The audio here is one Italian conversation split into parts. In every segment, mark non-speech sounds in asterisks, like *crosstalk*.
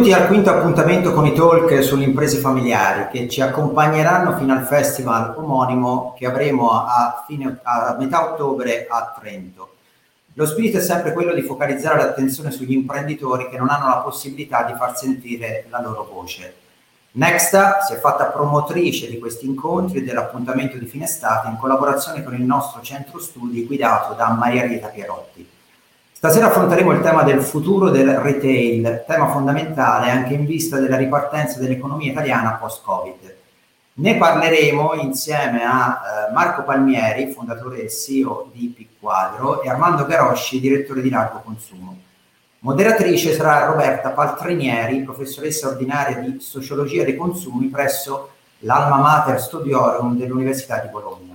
Benvenuti al quinto appuntamento con i talk sulle imprese familiari che ci accompagneranno fino al festival omonimo che avremo a, fine, a metà ottobre a Trento. Lo spirito è sempre quello di focalizzare l'attenzione sugli imprenditori che non hanno la possibilità di far sentire la loro voce. Nexta si è fatta promotrice di questi incontri e dell'appuntamento di fine estate in collaborazione con il nostro centro studi guidato da Maria Rita Pierotti. Stasera affronteremo il tema del futuro del retail, tema fondamentale anche in vista della ripartenza dell'economia italiana post-Covid. Ne parleremo insieme a eh, Marco Palmieri, fondatore e CEO di Picquadro, e Armando Garosci, direttore di Largo Consumo. Moderatrice sarà Roberta Paltrinieri, professoressa ordinaria di Sociologia dei Consumi presso l'Alma Mater Studiorum dell'Università di Bologna.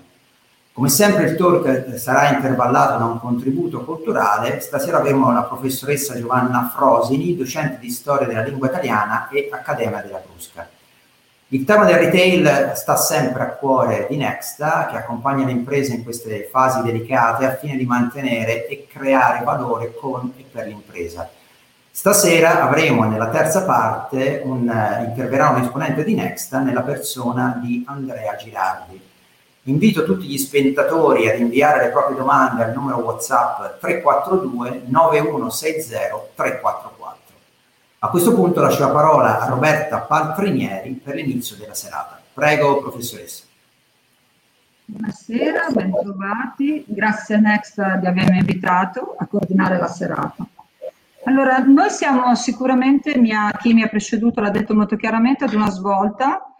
Come sempre il talk sarà intervallato da un contributo culturale. Stasera avremo la professoressa Giovanna Frosini, docente di storia della lingua italiana e accademia della Crusca. Il tema del retail sta sempre a cuore di Nexta, che accompagna le imprese in queste fasi delicate al fine di mantenere e creare valore con e per l'impresa. Stasera avremo nella terza parte un, interverrà un esponente di Nexta nella persona di Andrea Girardi. Invito tutti gli spettatori ad inviare le proprie domande al numero WhatsApp 342 9160 344. A questo punto lascio la parola a Roberta Paltrinieri per l'inizio della serata. Prego, professoressa. Buonasera, bentrovati. Grazie Next di avermi invitato a coordinare la serata. Allora, noi siamo sicuramente, mia, chi mi ha preceduto l'ha detto molto chiaramente, ad una svolta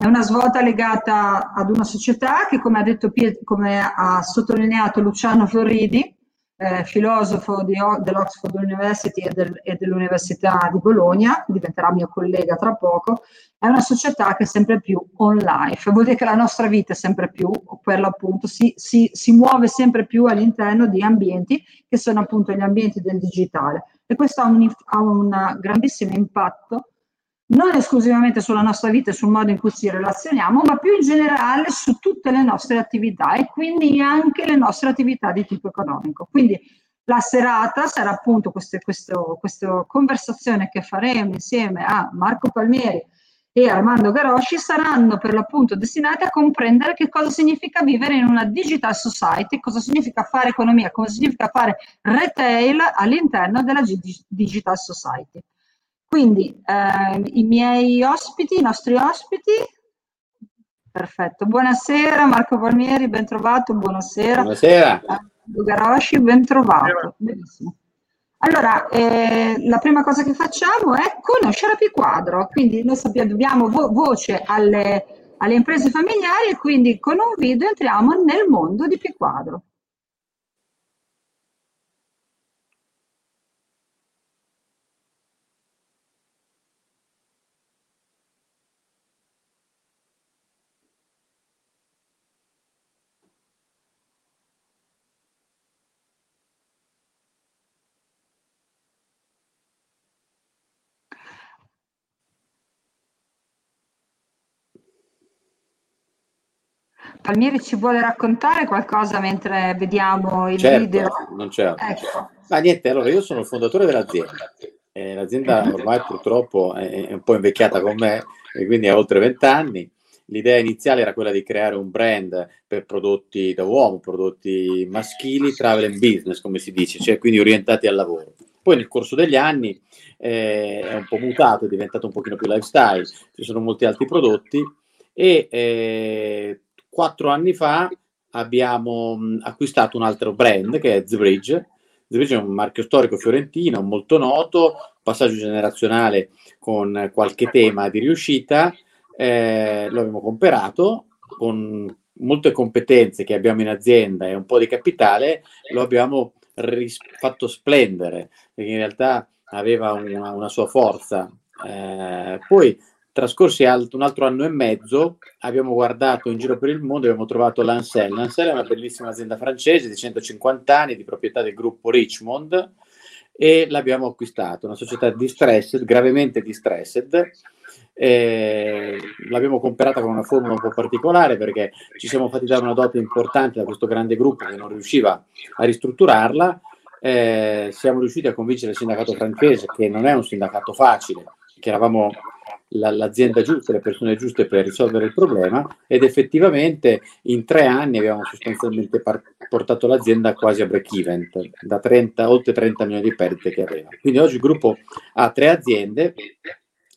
è una svolta legata ad una società che, come ha, detto, come ha sottolineato Luciano Floridi, eh, filosofo dell'Oxford University e, del, e, dell'Università di Bologna, diventerà mio collega tra poco, è una società che è sempre più on life, vuol dire che la nostra vita è sempre più, quella appunto, si, si, si muove sempre più all'interno di ambienti che sono appunto gli ambienti del digitale. E questo ha un, ha un grandissimo impatto non esclusivamente sulla nostra vita e sul modo in cui ci relazioniamo, ma più in generale su tutte le nostre attività e quindi anche le nostre attività di tipo economico. Quindi la serata sarà appunto questa conversazione che faremo insieme a Marco Palmieri e Armando Garosci saranno per l'appunto destinate a comprendere che cosa significa vivere in una digital society, cosa significa fare economia, cosa significa fare retail all'interno della digital society. Quindi eh, i miei ospiti, i nostri ospiti, perfetto. Buonasera Marco Palmieri, ben trovato, buonasera. Buonasera. Garosci, ben trovato. Benissimo. Allora, eh, la prima cosa che facciamo è conoscere P Quadro, quindi noi sappiamo, diamo vo- voce alle, alle imprese familiari e quindi con un video entriamo nel mondo di P Quadro. Palmieri ci vuole raccontare qualcosa mentre vediamo il certo, video? Non c'è. Ecco. Ma niente, allora io sono il fondatore dell'azienda. Eh, l'azienda *laughs* ormai purtroppo è, è, un po' invecchiata con me, e quindi ha oltre vent'anni. L'idea iniziale era quella di creare un brand per prodotti da uomo, prodotti maschili, travel and business, come si dice, cioè quindi orientati al lavoro. Poi nel corso degli anni eh, è un po' mutato, è diventato un pochino più lifestyle, ci sono molti altri prodotti e eh, quattro anni fa abbiamo acquistato un altro brand che è The Bridge. The Bridge è un marchio storico fiorentino molto noto, passaggio generazionale con qualche tema di riuscita. Eh, lo abbiamo comprato con molte competenze che abbiamo in azienda e un po' di capitale, lo abbiamo ris- fatto splendere perché in realtà aveva una, una sua forza. Eh, poi Trascorsi alt- un altro anno e mezzo, abbiamo guardato in giro per il mondo e abbiamo trovato Lancel. Lancel è una bellissima azienda francese di 150 anni, di proprietà del gruppo Richmond, e l'abbiamo acquistato, una società distressed, gravemente distressed. Eh, l'abbiamo comprata con una formula un po' particolare perché ci siamo fatti dare una dote importante da questo grande gruppo che non riusciva a ristrutturarla eh, siamo riusciti a convincere il sindacato francese che non è un sindacato facile, che eravamo la, l'azienda giusta, le persone giuste per risolvere il problema ed effettivamente in tre anni abbiamo sostanzialmente par- portato l'azienda quasi a break even, da 30, oltre 30 milioni di perdite che aveva. Quindi oggi il gruppo ha tre aziende,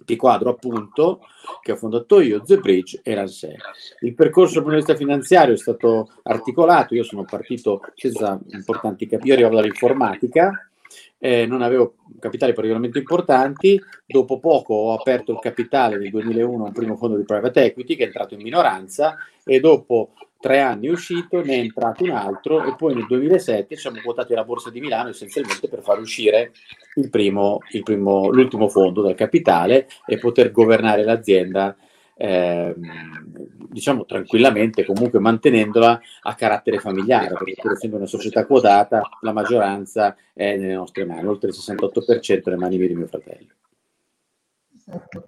P-Quadro appunto, che ho fondato io, The Bridge e Ransè. Il percorso dal punto di vista finanziario è stato articolato, io sono partito senza importanti capi, io arrivavo dall'informatica, eh, non avevo capitali particolarmente importanti, dopo poco ho aperto il capitale nel 2001 un primo fondo di private equity che è entrato in minoranza e dopo tre anni è uscito, ne è entrato un altro e poi nel 2007 siamo quotati alla Borsa di Milano essenzialmente per far uscire il primo, il primo, l'ultimo fondo dal capitale e poter governare l'azienda eh, diciamo tranquillamente, comunque mantenendola a carattere familiare, perché pur essendo una società quotata, la maggioranza è nelle nostre mani, oltre il 68% nelle mani di mio fratello. Esatto.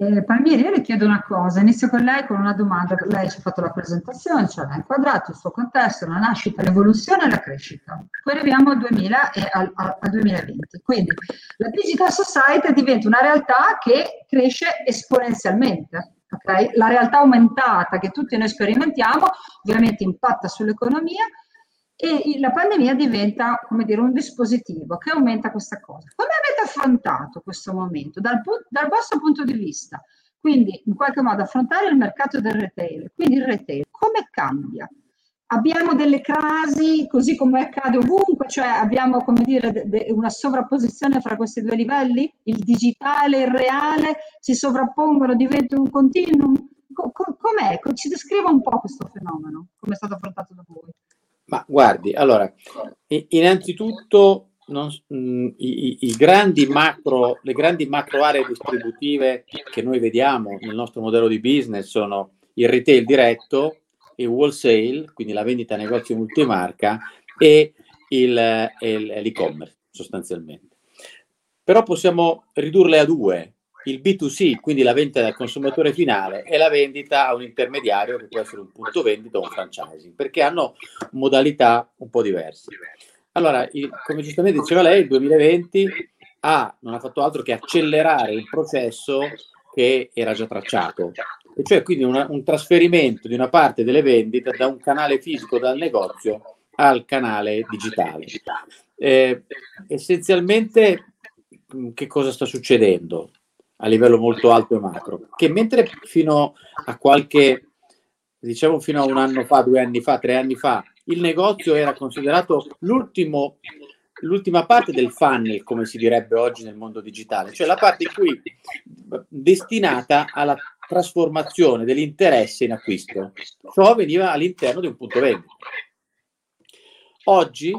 Eh, Palmieri, chiedo una cosa, inizio con lei con una domanda, lei ci ha fatto la presentazione, cioè ha inquadrato il suo contesto, la nascita, l'evoluzione e la crescita. Poi arriviamo al, 2000 e al, al 2020. Quindi la Digital Society diventa una realtà che cresce esponenzialmente. Okay? La realtà aumentata che tutti noi sperimentiamo ovviamente impatta sull'economia e la pandemia diventa, come dire, un dispositivo che aumenta questa cosa. Come avete affrontato questo momento dal, dal vostro punto di vista? Quindi, in qualche modo, affrontare il mercato del retail, quindi il retail, come cambia? Abbiamo delle crasi, così come accade ovunque, cioè abbiamo, come dire, de, de, una sovrapposizione fra questi due livelli? Il digitale e il reale si sovrappongono, diventa un continuum? Co- com'è? Ci descriva un po' questo fenomeno, come è stato affrontato da voi? Ma guardi, allora, innanzitutto non, mm, i, i, grandi macro, le grandi macro aree distributive che noi vediamo nel nostro modello di business sono il retail diretto, il wholesale, quindi la vendita a negozio multimarca e il, il, l'e-commerce sostanzialmente. Però possiamo ridurle a due, il B2C, quindi la vendita al consumatore finale, e la vendita a un intermediario che può essere un punto vendita o un franchising, perché hanno modalità un po' diverse. Allora, il, come giustamente diceva lei, il 2020 ha, non ha fatto altro che accelerare il processo che era già tracciato, e cioè quindi una, un trasferimento di una parte delle vendite da un canale fisico dal negozio al canale digitale. Eh, essenzialmente che cosa sta succedendo? A livello molto alto e macro, che mentre fino a qualche, diciamo fino a un anno fa, due anni fa, tre anni fa, il negozio era considerato l'ultimo, l'ultima parte del funnel, come si direbbe oggi nel mondo digitale, cioè la parte in cui destinata alla trasformazione dell'interesse in acquisto. Ciò veniva all'interno di un punto vendita. Oggi,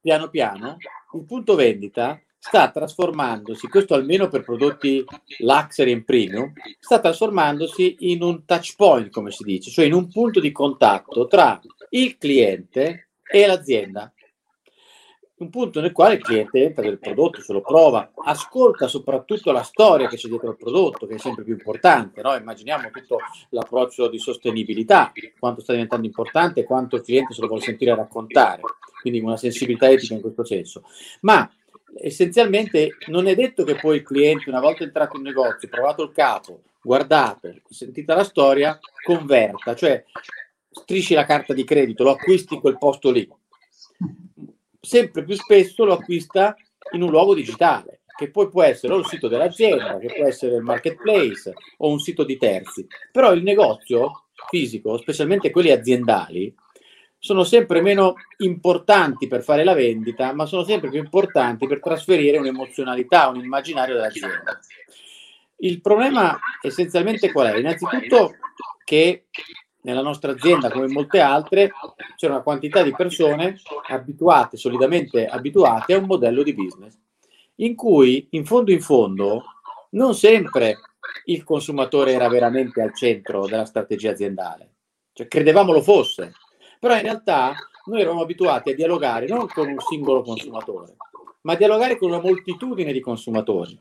piano piano, il punto vendita sta trasformandosi, questo almeno per prodotti luxury e premium, sta trasformandosi in un touch point, come si dice, cioè in un punto di contatto tra il cliente e l'azienda. Un punto nel quale il cliente entra del prodotto, se lo prova, ascolta soprattutto la storia che c'è dietro il prodotto, che è sempre più importante. No? Immaginiamo tutto l'approccio di sostenibilità, quanto sta diventando importante quanto il cliente se lo vuole sentire raccontare, quindi una sensibilità etica in questo senso. Ma essenzialmente non è detto che poi il cliente, una volta entrato in negozio, provato il capo, guardato, sentita la storia, converta, cioè strisci la carta di credito, lo acquisti in quel posto lì. Sempre più spesso lo acquista in un luogo digitale, che poi può essere o il sito dell'azienda, che può essere il marketplace o un sito di terzi. Però il negozio fisico, specialmente quelli aziendali, sono sempre meno importanti per fare la vendita, ma sono sempre più importanti per trasferire un'emozionalità, un immaginario dell'azienda. Il problema essenzialmente qual è? Innanzitutto che nella nostra azienda, come in molte altre, c'è una quantità di persone abituate, solidamente abituate a un modello di business, in cui in fondo in fondo non sempre il consumatore era veramente al centro della strategia aziendale. Cioè, credevamo lo fosse, però in realtà noi eravamo abituati a dialogare non con un singolo consumatore, ma a dialogare con una moltitudine di consumatori.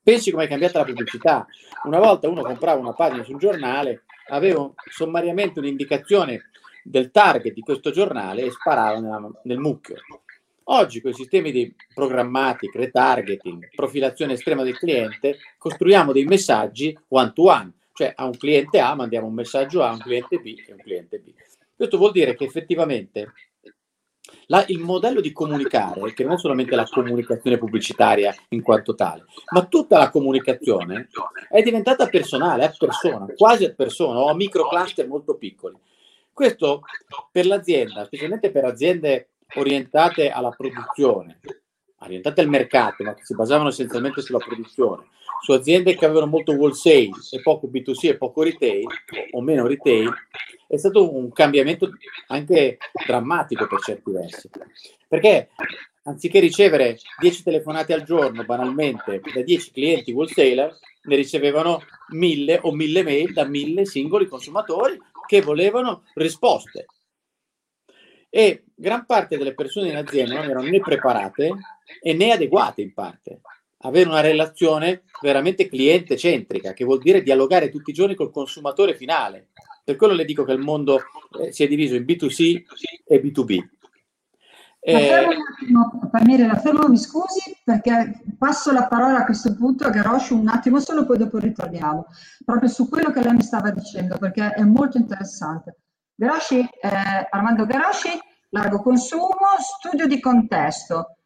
Pensi come è cambiata la pubblicità. Una volta uno comprava una pagina su un giornale, aveva sommariamente un'indicazione del target di questo giornale e sparava nella, nel mucchio. Oggi con i sistemi di programmatic, retargeting, profilazione estrema del cliente, costruiamo dei messaggi one to one, cioè a un cliente A mandiamo un messaggio A, a un cliente B e un cliente B. Questo vuol dire che effettivamente la, il modello di comunicare, che non è solamente la comunicazione pubblicitaria in quanto tale, ma tutta la comunicazione è diventata personale, a persona, quasi a persona o a microcluster molto piccoli. Questo per l'azienda, specialmente per aziende orientate alla produzione, orientate al mercato, ma che si basavano essenzialmente sulla produzione, su aziende che avevano molto wholesale e poco B2C e poco retail, o meno retail, è stato un cambiamento anche drammatico per certi versi. Perché anziché ricevere 10 telefonate al giorno, banalmente, da 10 clienti wholesaler, ne ricevevano 1000 o 1000 mail da 1000 singoli consumatori che volevano risposte. E gran parte delle persone in azienda non erano né preparate e né adeguate in parte avere una relazione veramente cliente centrica, che vuol dire dialogare tutti i giorni col consumatore finale. Per quello le dico che il mondo eh, si è diviso in B2C e B2B. Ma fermo un attimo, Palmieri, la fermo, mi scusi, perché passo la parola a questo punto a Garosci un attimo solo, poi dopo ritorniamo, proprio su quello che lei mi stava dicendo, perché è molto interessante. Garosci, eh, Armando Garosci, largo consumo, studio di contesto.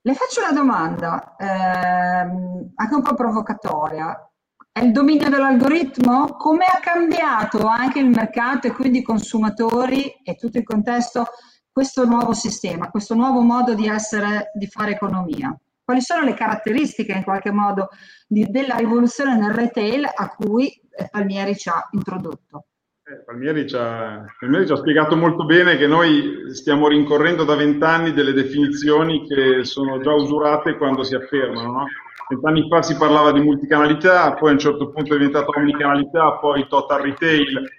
Le faccio una domanda, ehm, anche un po' provocatoria. È il dominio dell'algoritmo? Come ha cambiato anche il mercato e quindi i consumatori e tutto il contesto questo nuovo sistema, questo nuovo modo di essere, di fare economia? Quali sono le caratteristiche in qualche modo di, della rivoluzione nel retail a cui Palmieri ci ha introdotto? Eh, Palmieri, ci ha, Palmieri, ci ha, spiegato molto bene che noi stiamo rincorrendo da vent'anni delle definizioni che sono già usurate quando si affermano. No? Vent'anni fa si parlava di multicanalità, poi a un certo punto è diventata omnicanalità, poi total retail.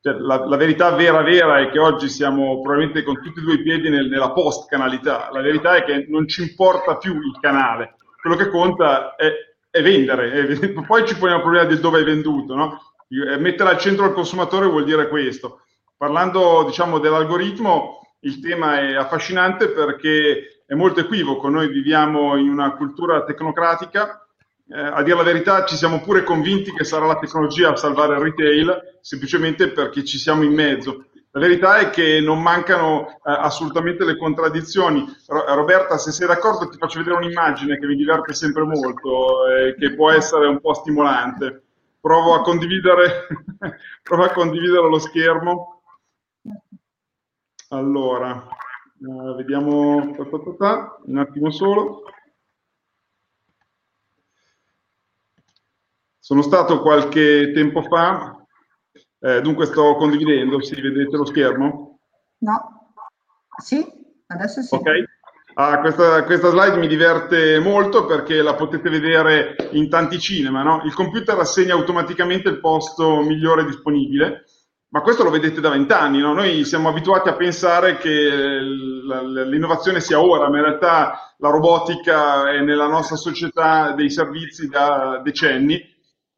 Cioè, la, la, verità vera vera è che oggi siamo probabilmente con tutti e due i piedi nel, nella post-canalità. La verità è che non ci importa più il canale, quello che conta è, è vendere. È, *laughs* poi ci poniamo il problema di dove è venduto, no? Eh, mettere al centro il consumatore vuol dire questo. Parlando diciamo, dell'algoritmo, il tema è affascinante perché è molto equivoco. Noi viviamo in una cultura tecnocratica. Eh, a dire la verità, ci siamo pure convinti che sarà la tecnologia a salvare il retail, semplicemente perché ci siamo in mezzo. La verità è che non mancano eh, assolutamente le contraddizioni. Ro- Roberta, se sei d'accordo, ti faccio vedere un'immagine che mi diverte sempre molto e eh, che può essere un po' stimolante provo a condividere, *laughs* provo a condividere lo schermo. Allora, uh, vediamo un attimo solo. Sono stato qualche tempo fa, eh, dunque sto condividendo, sì, vedete lo schermo? No, sì, adesso sì. Ok. Ah, questa, questa, slide mi diverte molto perché la potete vedere in tanti cinema. No? Il computer assegna automaticamente il posto migliore disponibile, ma questo lo vedete da vent'anni. No? Noi siamo abituati a pensare che l'innovazione sia ora, ma in realtà la robotica è nella nostra società dei servizi da decenni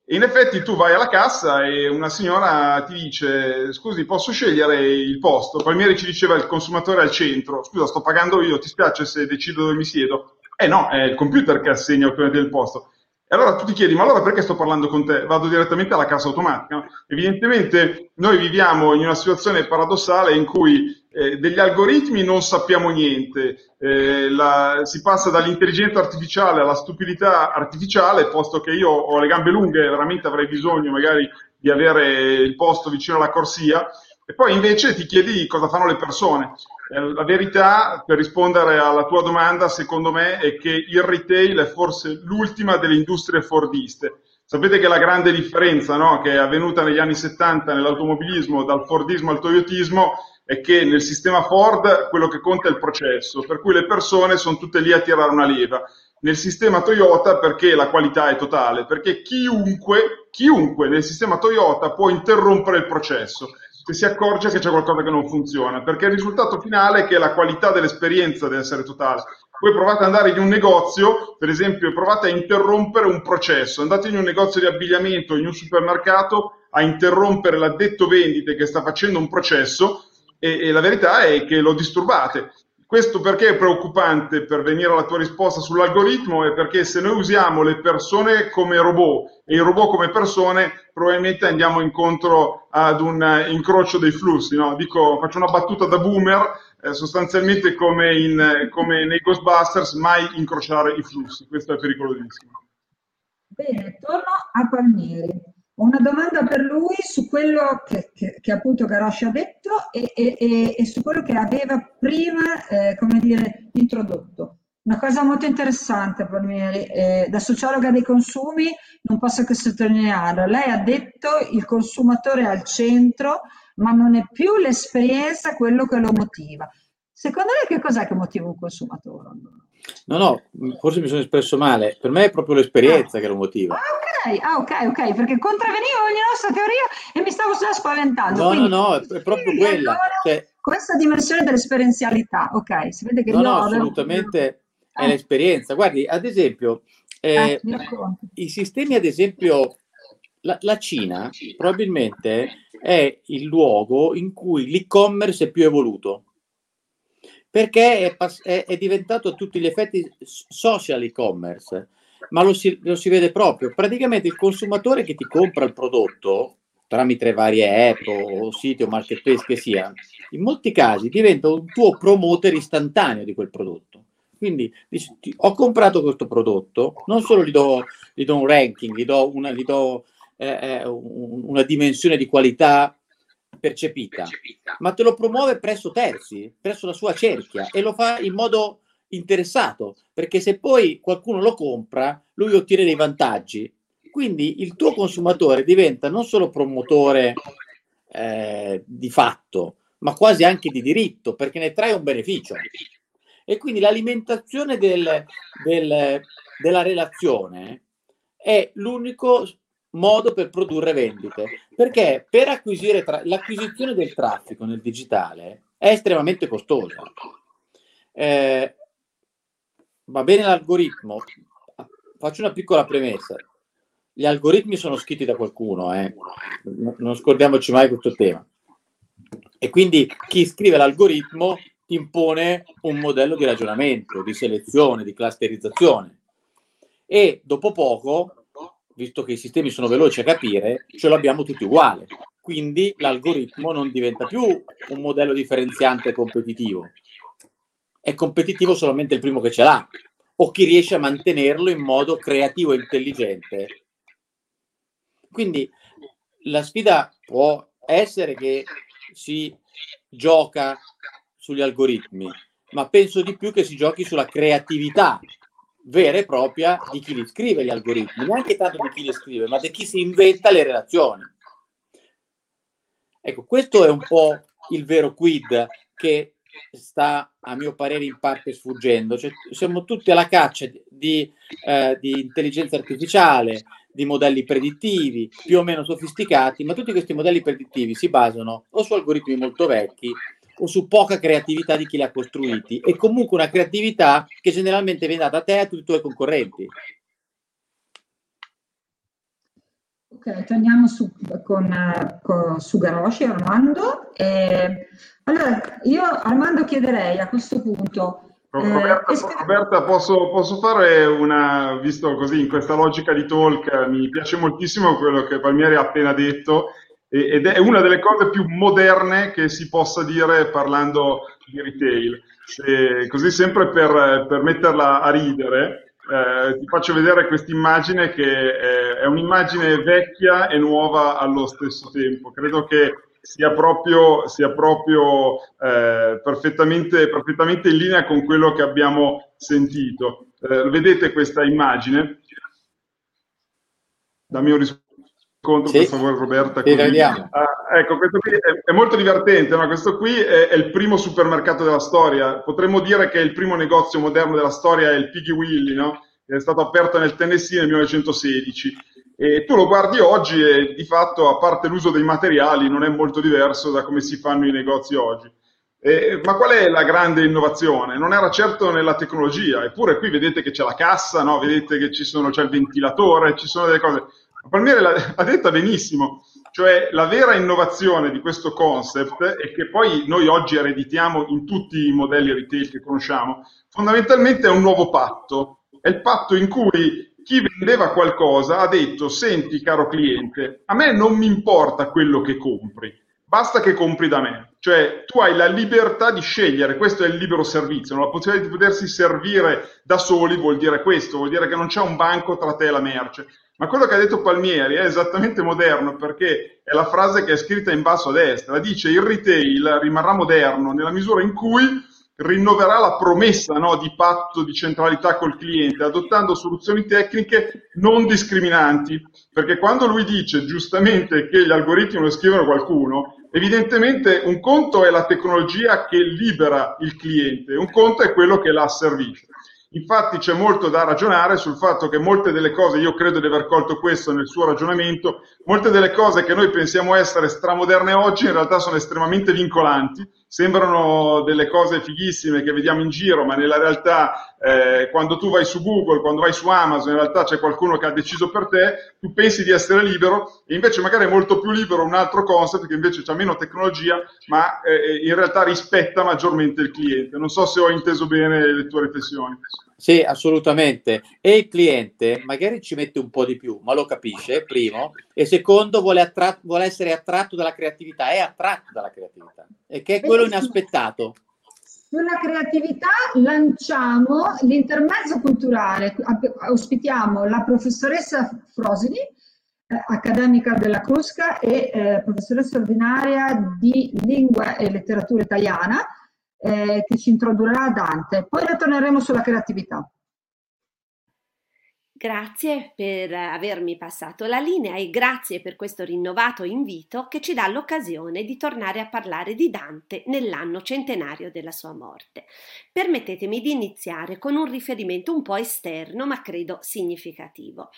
in effetti tu vai alla cassa e una signora ti dice, scusi, posso scegliere il posto? Palmieri ci diceva il consumatore al centro, scusa, sto pagando io, ti spiace se decido dove mi siedo? Eh no, è il computer che assegna il posto. E allora tu ti chiedi, ma allora perché sto parlando con te? Vado direttamente alla cassa automatica. Evidentemente noi viviamo in una situazione paradossale in cui eh, degli algoritmi non sappiamo niente, eh, la, si passa dall'intelligenza artificiale alla stupidità artificiale, posto che io ho le gambe lunghe e veramente avrei bisogno magari di avere il posto vicino alla corsia, e poi invece ti chiedi cosa fanno le persone. Eh, la verità, per rispondere alla tua domanda, secondo me, è che il retail è forse l'ultima delle industrie fordiste. Sapete che la grande differenza no, che è avvenuta negli anni 70 nell'automobilismo, dal Fordismo al Toyotismo, è che nel sistema Ford quello che conta è il processo, per cui le persone sono tutte lì a tirare una leva. Nel sistema Toyota perché la qualità è totale? Perché chiunque, chiunque nel sistema Toyota può interrompere il processo se si accorge che c'è qualcosa che non funziona, perché il risultato finale è che la qualità dell'esperienza deve essere totale. Voi provate ad andare in un negozio, per esempio, provate a interrompere un processo, andate in un negozio di abbigliamento, in un supermercato, a interrompere l'addetto vendite che sta facendo un processo e, e la verità è che lo disturbate questo perché è preoccupante per venire alla tua risposta sull'algoritmo? È perché se noi usiamo le persone come robot e i robot come persone, probabilmente andiamo incontro ad un incrocio dei flussi. No? Dico, faccio una battuta da boomer, eh, sostanzialmente come, in, come nei Ghostbusters, mai incrociare i flussi. Questo è pericolosissimo. Bene, torno a Palmieri. Ho una domanda per lui su quello che, che, che appunto Garosci ha detto e, e, e, su quello che aveva prima, eh, come dire, introdotto. Una cosa molto interessante, Palmieri, eh, da sociologa dei consumi non posso che sottolinearlo. Lei ha detto il consumatore è al centro, ma non è più l'esperienza quello che lo motiva. Secondo lei che cos'è che motiva un consumatore? No, no, forse mi sono espresso male. Per me è proprio l'esperienza ah. che lo motiva. Ah, ok, ah, ok, ok, perché contravveniva ogni nostra teoria e mi stavo già spaventando. No, quindi, no, no, è proprio quella. Cioè, questa dimensione dell'esperienzialità, ok, si vede che no. No, assolutamente eh. è l'esperienza. Guardi, ad esempio, eh, eh, i sistemi, ad esempio, la, la Cina probabilmente è il luogo in cui l'e-commerce è più evoluto perché è, pass- è, è, diventato a tutti gli effetti social e-commerce, ma lo si, lo si, vede proprio. Praticamente il consumatore che ti compra il prodotto tramite varie app o, o siti o marketplace che sia, in molti casi diventa un tuo promoter istantaneo di quel prodotto. Quindi dici, ho comprato questo prodotto, non solo gli do, gli do un ranking, gli do una, gli do, eh, eh una dimensione di qualità percepita, ma te lo promuove presso terzi, presso la sua cerchia e lo fa in modo interessato, perché se poi qualcuno lo compra, lui ottiene dei vantaggi. Quindi il tuo consumatore diventa non solo promotore eh, di fatto, ma quasi anche di diritto, perché ne trae un beneficio. E quindi l'alimentazione del, del, della relazione è l'unico modo per produrre vendite, perché per acquisire tra- l'acquisizione del traffico nel digitale è estremamente costosa. Eh, va bene l'algoritmo, faccio una piccola premessa. Gli algoritmi sono scritti da qualcuno, eh? non scordiamoci mai questo tema. E quindi chi scrive l'algoritmo ti impone un modello di ragionamento, di selezione, di clusterizzazione. E dopo poco visto che i sistemi sono veloci a capire, ce l'abbiamo tutti uguale. Quindi l'algoritmo non diventa più un modello differenziante competitivo. È competitivo solamente il primo che ce l'ha o chi riesce a mantenerlo in modo creativo e intelligente. Quindi la sfida può essere che si gioca sugli algoritmi, ma penso di più che si giochi sulla creatività vera e propria di chi li scrive gli algoritmi, neanche tanto di chi li scrive, ma di chi si inventa le relazioni. Ecco, questo è un po' il vero quid che sta, a mio parere, in parte sfuggendo. Cioè, siamo tutti alla caccia di, eh, di intelligenza artificiale, di modelli predittivi più o meno sofisticati, ma tutti questi modelli predittivi si basano o su algoritmi molto vecchi o su poca creatività di chi li ha costruiti e comunque una creatività che generalmente viene data a te e a tutti i tuoi concorrenti. Ok, torniamo su, con, con, su Garosci, Armando. Eh, allora, io Armando chiederei a questo punto... Roberta, eh, Roberta posso, posso, fare una, visto così in questa logica di talk, mi piace moltissimo quello che Palmieri ha appena detto ed è una delle cose più moderne che si possa dire parlando di retail. Se, così sempre per, per, metterla a ridere, eh, ti faccio vedere questa immagine che è, è, un'immagine vecchia e nuova allo stesso tempo. Credo che sia proprio, sia proprio eh, perfettamente, perfettamente, in linea con quello che abbiamo sentito. Eh, vedete questa immagine? Dammi un risposta incontro, sì. per favore, Roberta. Sì. Ah, ecco, questo qui è, è molto divertente, ma questo qui è, è, il primo supermercato della storia. Potremmo dire che il primo negozio moderno della storia è il Piggy Willy, no? È stato aperto nel Tennessee nel 1916. E tu lo guardi oggi e di fatto, a parte l'uso dei materiali, non è molto diverso da come si fanno i negozi oggi. Eh, ma qual è la grande innovazione? Non era certo nella tecnologia, eppure qui vedete che c'è la cassa, no? vedete che ci sono, c'è il ventilatore, ci sono delle cose Palmieri l'ha, *laughs* l'ha detta benissimo. Cioè la vera innovazione di questo concept e che poi noi oggi ereditiamo in tutti i modelli retail che conosciamo, fondamentalmente è un nuovo patto. È il patto in cui chi vendeva qualcosa ha detto, senti caro cliente, a me non mi importa quello che compri, basta che compri da me. Cioè tu hai la libertà di scegliere, questo è il libero servizio, la possibilità di potersi servire da soli vuol dire questo, vuol dire che non c'è un banco tra te e la merce. Ma quello che ha detto Palmieri è esattamente moderno perché è la frase che è scritta in basso a destra, dice il retail rimarrà moderno nella misura in cui rinnoverà la promessa no, di patto di centralità col cliente, adottando soluzioni tecniche non discriminanti, perché quando lui dice giustamente che gli algoritmi lo scrivono qualcuno, evidentemente un conto è la tecnologia che libera il cliente, un conto è quello che la asservisce. Infatti c'è molto da ragionare sul fatto che molte delle cose, io credo di aver colto questo nel suo ragionamento, molte delle cose che noi pensiamo essere stramoderne oggi in realtà sono estremamente vincolanti sembrano delle cose fighissime che vediamo in giro, ma nella realtà eh, quando tu vai su Google, quando vai su Amazon, in realtà c'è qualcuno che ha deciso per te, tu pensi di essere libero e invece magari è molto più libero un altro concept che invece ha meno tecnologia, ma eh, in realtà rispetta maggiormente il cliente. Non so se ho inteso bene le tue riflessioni. Sì, assolutamente. E il cliente magari ci mette un po' di più, ma lo capisce, primo, e secondo vuole, attra- vuole essere attratto dalla creatività, è attratto dalla creatività, e che è quello inaspettato. Sulla creatività lanciamo l'intermezzo culturale, ospitiamo la professoressa Frosini, eh, accademica della Crusca e eh, professoressa ordinaria di lingua e letteratura italiana, eh, che ci introdurrà Dante. Poi ritorneremo sulla creatività. Grazie per avermi passato la linea e grazie per questo rinnovato invito che ci dà l'occasione di tornare a parlare di Dante nell'anno centenario della sua morte. Permettetemi di iniziare con un riferimento un po' esterno ma credo significativo.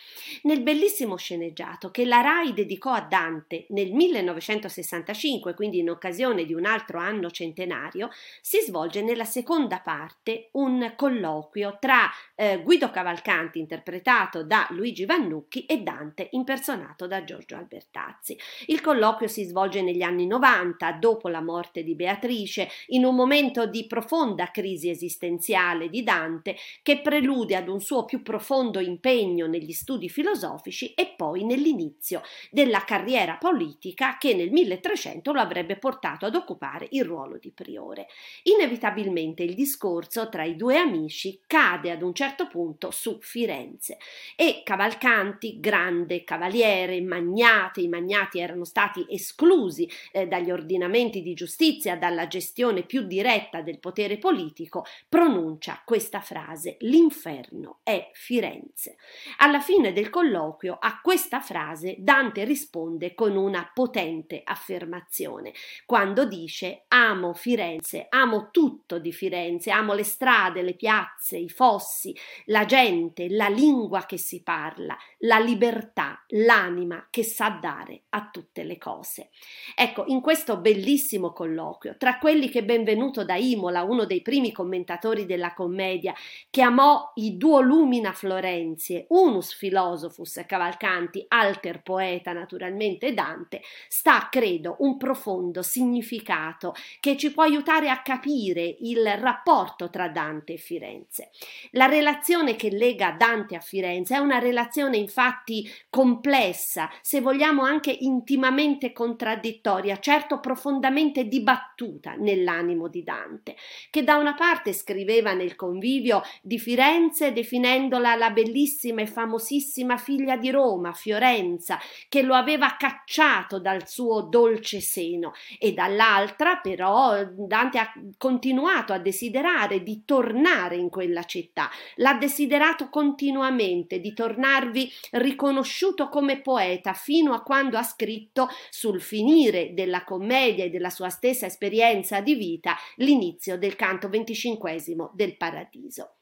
Nel bellissimo sceneggiato che la RAI dedicò a Dante nel 1965, quindi in occasione di un altro anno centenario, si svolge nella seconda parte un colloquio tra eh, Guido Cavalcanti, interpretato interpretato da Luigi Vannucchi e Dante impersonato da Giorgio Albertazzi. Il colloquio si svolge negli anni 90, dopo la morte di Beatrice, in un momento di profonda crisi esistenziale di Dante che prelude ad un suo più profondo impegno negli studi filosofici e poi nell'inizio della carriera politica che nel 1300 lo avrebbe portato ad occupare il ruolo di priore. Inevitabilmente il discorso tra i due amici cade ad un certo punto su Firenze e Cavalcanti, grande cavaliere, magnate, i magnati erano stati esclusi eh, dagli ordinamenti di giustizia, dalla gestione più diretta del potere politico, pronuncia questa frase, l'inferno è Firenze. Alla fine del colloquio a questa frase Dante risponde con una potente affermazione, quando dice amo Firenze, amo tutto di Firenze, amo le strade, le piazze, i fossi, la gente, la lingua, lingua che si parla, la libertà, l'anima che sa dare a tutte le cose. Ecco, in questo bellissimo colloquio, tra quelli che benvenuto da Imola, uno dei primi commentatori della commedia, che amò i duo lumina Florenzie, unus philosophus Cavalcanti, alter poeta naturalmente Dante, sta, credo, un profondo significato che ci può aiutare a capire il rapporto tra Dante e Firenze. La relazione che lega Dante a Firenze Firenze. È una relazione infatti complessa, se vogliamo anche intimamente contraddittoria, certo profondamente dibattuta nell'animo di Dante, che da una parte scriveva nel convivio di Firenze definendola la bellissima e famosissima figlia di Roma, Fiorenza, che lo aveva cacciato dal suo dolce seno e dall'altra però Dante ha continuato a desiderare di tornare in quella città, l'ha desiderato continuamente sicuramente di tornarvi riconosciuto come poeta fino a quando ha scritto sul finire della commedia e della sua stessa esperienza di vita l'inizio del canto venticinquesimo del Paradiso.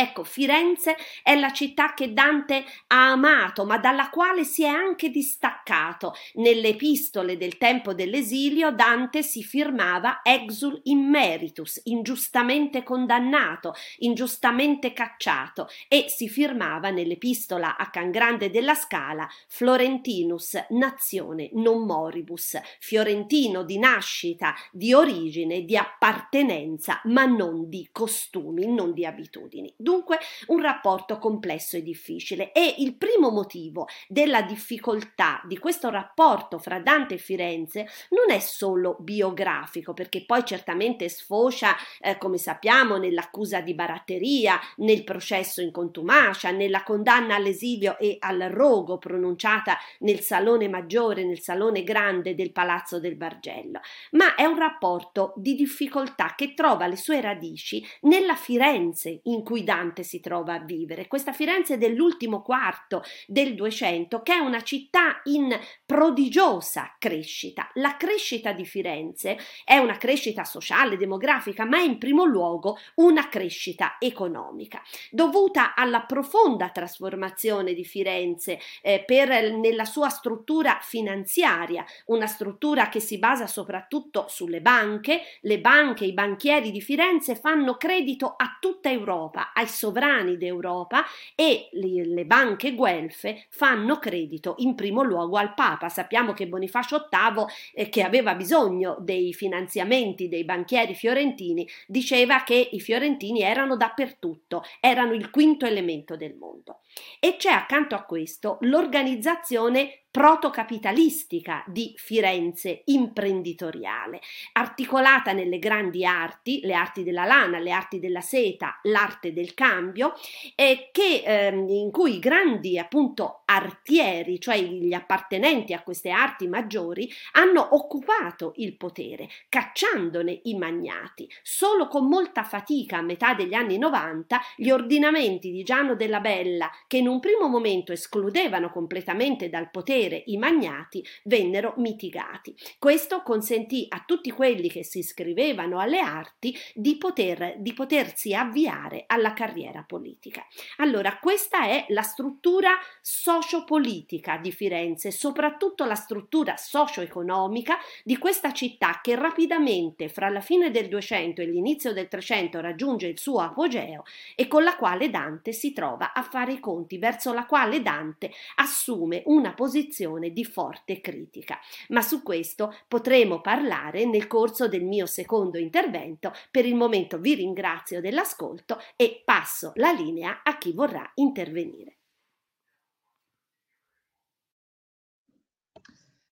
Ecco, Firenze è la città che Dante ha amato, ma dalla quale si è anche distaccato. Nelle epistole del tempo dell'esilio Dante si firmava exul immeritus, ingiustamente condannato, ingiustamente cacciato, e si firmava nell'epistola a Can Grande della Scala Florentinus, nazione non moribus, fiorentino di nascita, di origine, di appartenenza, ma non di costumi, non di abitudini. Dunque un rapporto complesso e difficile. E il primo motivo della difficoltà di questo rapporto fra Dante e Firenze non è solo biografico, perché poi certamente sfocia, eh, come sappiamo, nell'accusa di baratteria, nel processo in contumacia, nella condanna all'esilio e al rogo pronunciata nel salone maggiore, nel salone grande del Palazzo del Bargello, ma è un rapporto di difficoltà che trova le sue radici nella Firenze in cui Dante Dante si trova a vivere. Questa Firenze dell'ultimo quarto del 200, che è una città in prodigiosa crescita. La crescita di Firenze è una crescita sociale, demografica, ma è in primo luogo una crescita economica, dovuta alla profonda trasformazione di Firenze eh, per, nella sua struttura finanziaria, una struttura che si basa soprattutto sulle banche. Le banche, i banchieri di Firenze fanno credito a tutta Europa, ai sovrani d'Europa e le, banche guelfe fanno credito in primo luogo al Papa. Sappiamo che Bonifacio VIII, eh, che aveva bisogno dei finanziamenti dei banchieri fiorentini, diceva che i fiorentini erano dappertutto, erano il quinto elemento del mondo. E c'è accanto a questo l'organizzazione protocapitalistica di Firenze imprenditoriale, articolata nelle grandi arti, le arti della lana, le arti della seta, l'arte del cambio, eh, che, eh, in cui i grandi appunto artieri, cioè gli appartenenti a queste arti maggiori, hanno occupato il potere, cacciandone i magnati. Solo con molta fatica a metà degli anni 90 gli ordinamenti di Giano della Bella, che in un primo momento escludevano completamente dal potere i magnati vennero mitigati. Questo consentì a tutti quelli che si iscrivevano alle arti di, poter, di potersi avviare alla carriera politica. Allora, questa è la struttura sociopolitica di Firenze, soprattutto la struttura socio-economica di questa città che rapidamente fra la fine del 200 e l'inizio del 300 raggiunge il suo apogeo e con la quale Dante si trova a fare i conti, verso la quale Dante assume una posizione di forte critica. Ma su questo potremo parlare nel corso del mio secondo intervento. Per il momento vi ringrazio dell'ascolto e passo la linea a chi vorrà intervenire.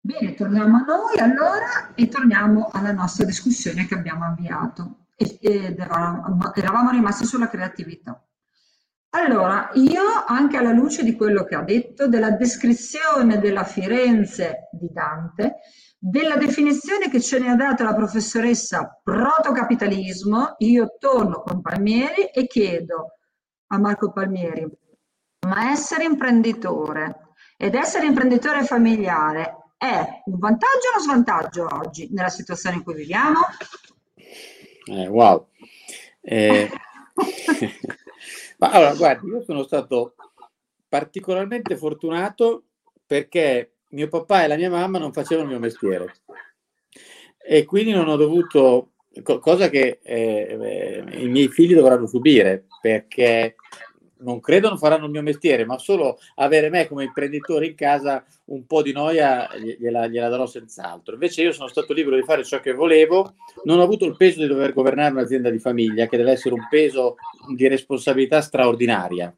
Bene, torniamo a noi allora e torniamo alla nostra discussione che abbiamo avviato ed eravamo rimasti sulla creatività. Allora, io anche alla luce di quello che ha detto, della descrizione della Firenze di Dante, della definizione che ce ne ha dato la professoressa protocapitalismo, io torno con Palmieri e chiedo a Marco Palmieri, ma essere imprenditore ed essere imprenditore familiare è un vantaggio o uno svantaggio oggi nella situazione in cui viviamo? Eh, wow. Eh... *laughs* *laughs* Ma allora, guardi, io sono stato particolarmente fortunato perché mio papà e la mia mamma non facevano il mio mestiere. E quindi non ho dovuto, cosa che eh, eh, i miei figli dovranno subire perché non credo non faranno il mio mestiere, ma solo avere me come imprenditore in casa un po' di noia gliela, gliela, darò senz'altro. Invece io sono stato libero di fare ciò che volevo, non ho avuto il peso di dover governare un'azienda di famiglia, che deve essere un peso di responsabilità straordinaria.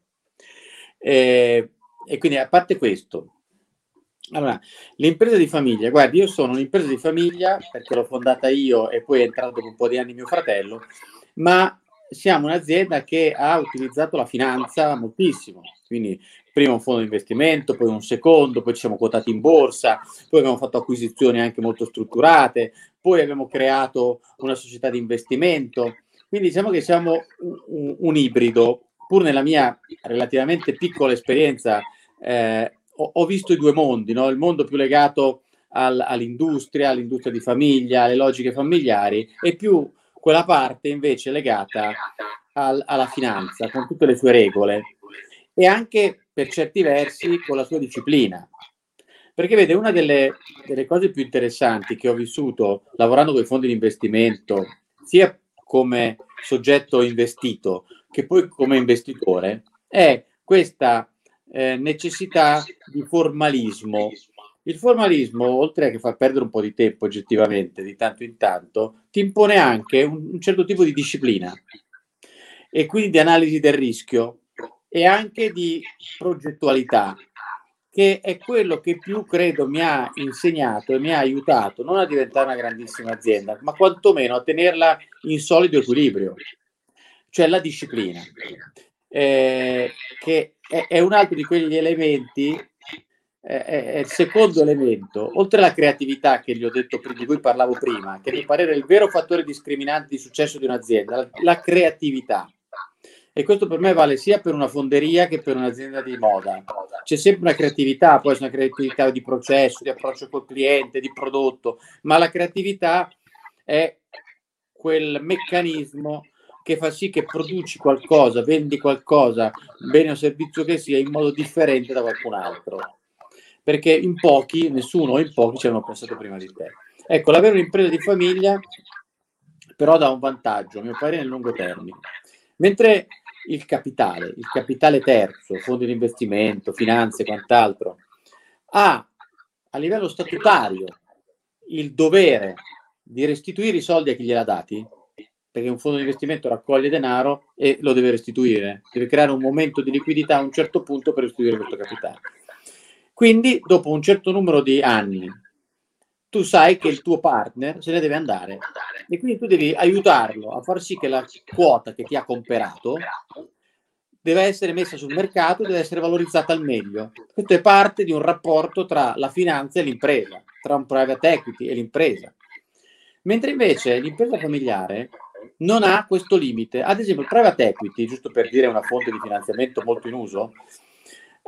E, e quindi a parte questo, allora, l'impresa di famiglia, guardi, io sono un'impresa di famiglia perché l'ho fondata io e poi è entrato dopo un po' di anni mio fratello, ma siamo un'azienda che ha utilizzato la finanza moltissimo, quindi prima un fondo di investimento, poi un secondo, poi ci siamo quotati in borsa, poi abbiamo fatto acquisizioni anche molto strutturate, poi abbiamo creato una società di investimento, quindi diciamo che siamo un, un, ibrido, pur nella mia relativamente piccola esperienza eh, ho, ho, visto i due mondi, no? il mondo più legato al, all'industria, all'industria di famiglia, alle logiche familiari e più quella parte invece legata al, alla finanza con tutte le sue regole e anche per certi versi con la sua disciplina. Perché vede, una delle, delle cose più interessanti che ho vissuto lavorando con i fondi di investimento, sia come soggetto investito che poi come investitore, è questa eh, necessità di formalismo. Il formalismo, oltre a che fa perdere un po' di tempo oggettivamente, di tanto in tanto, ti impone anche un, un certo tipo di disciplina e quindi di analisi del rischio e anche di progettualità, che è quello che più credo mi ha insegnato e mi ha aiutato non a diventare una grandissima azienda, ma quantomeno a tenerla in solido equilibrio, cioè la disciplina, eh, che è, è, un altro di quegli elementi, è il secondo elemento, oltre alla creatività che gli ho detto, di cui parlavo prima, che a mio parere è il vero fattore discriminante di successo di un'azienda, la, la creatività e questo per me vale sia per una fonderia che per un'azienda di moda. C'è sempre una creatività, può essere una creatività di processo, di approccio col cliente, di prodotto, ma la creatività è quel meccanismo che fa sì che produci qualcosa, vendi qualcosa, bene o servizio che sia, in modo differente da qualcun altro. Perché in pochi, nessuno o in pochi ci hanno pensato prima di te. Ecco, l'avere un'impresa di famiglia però dà un vantaggio, a mio parere, nel lungo termine. Mentre il capitale, il capitale terzo, fondi di investimento, finanze e quant'altro, ha a livello statutario il dovere di restituire i soldi a chi gliel'ha dati, perché un fondo di investimento raccoglie denaro e lo deve restituire, deve creare un momento di liquidità a un certo punto per restituire questo capitale. Quindi, dopo un certo numero di anni, tu sai che il tuo partner se ne deve andare e quindi tu devi aiutarlo a far sì che la quota che ti ha comprato deve essere messa sul mercato e deve essere valorizzata al meglio. Questo è parte di un rapporto tra la finanza e l'impresa, tra un private equity e l'impresa. Mentre invece l'impresa familiare non ha questo limite. Ad esempio, il private equity, giusto per dire una fonte di finanziamento molto in uso,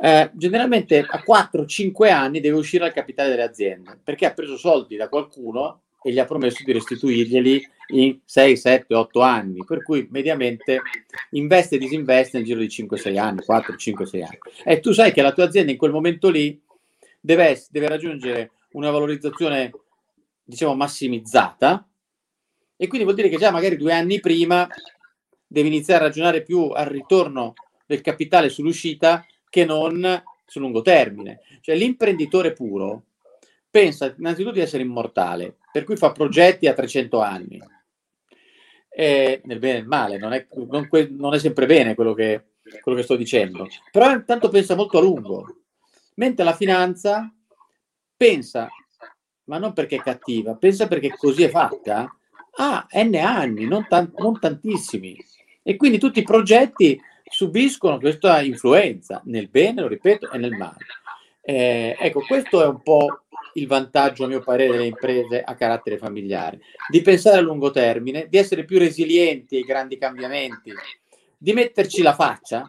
eh, generalmente a 4-5 anni deve uscire al capitale delle aziende perché ha preso soldi da qualcuno e gli ha promesso di restituirglieli in 6, 7, 8 anni, per cui mediamente investe e disinveste nel giro di 5-6 anni, 4, 5, 6 anni. E tu sai che la tua azienda in quel momento lì deve, deve raggiungere una valorizzazione, diciamo, massimizzata, e quindi vuol dire che già magari due anni prima devi iniziare a ragionare più al ritorno del capitale sull'uscita che non sul lungo termine. Cioè l'imprenditore puro pensa innanzitutto di essere immortale, per cui fa progetti a 300 anni. E nel bene e nel male, non è, non, non è sempre bene quello che, quello che sto dicendo, però intanto pensa molto a lungo, mentre la finanza pensa, ma non perché è cattiva, pensa perché così è fatta, a n anni, non, tan- non tantissimi. E quindi tutti i progetti subiscono questa influenza nel bene, lo ripeto, e nel male. Eh, ecco, questo è un po' il vantaggio, a mio parere, delle imprese a carattere familiare, di pensare a lungo termine, di essere più resilienti ai grandi cambiamenti, di metterci la faccia,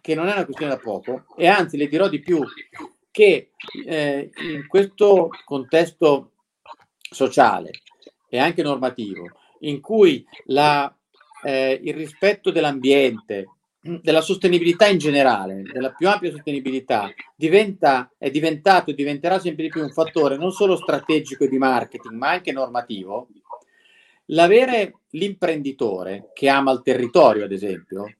che non è una questione da poco, e anzi le dirò di più, che eh, in questo contesto sociale e anche normativo, in cui la, eh, il rispetto dell'ambiente, della sostenibilità in generale, della più ampia sostenibilità, diventa, è diventato e diventerà sempre di più un fattore non solo strategico e di marketing, ma anche normativo, l'avere l'imprenditore che ama il territorio, ad esempio,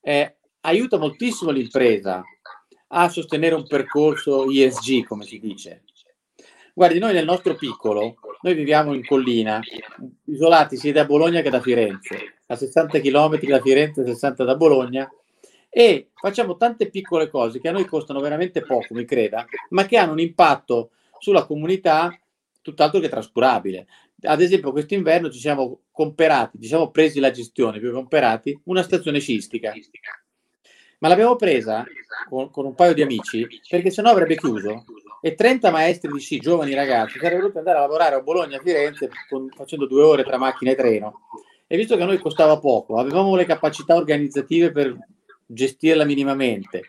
eh, aiuta moltissimo l'impresa a sostenere un percorso ESG, come si dice. Guardi, noi nel nostro piccolo, noi viviamo in collina, isolati sia da Bologna che da Firenze a 60 km da Firenze, 60 da Bologna, e facciamo tante piccole cose che a noi costano veramente poco, mi creda, ma che hanno un impatto sulla comunità tutt'altro che trascurabile. Ad esempio, quest'inverno ci siamo comperati, ci siamo presi la gestione, più comperati, una stazione scistica. Ma l'abbiamo presa con, con un paio di amici perché sennò avrebbe chiuso e 30 maestri di sci, giovani ragazzi, sarebbero dovuti andare a lavorare a Bologna, a Firenze, con, facendo due ore tra macchina e treno. E visto che a noi costava poco, avevamo le capacità organizzative per gestirla minimamente,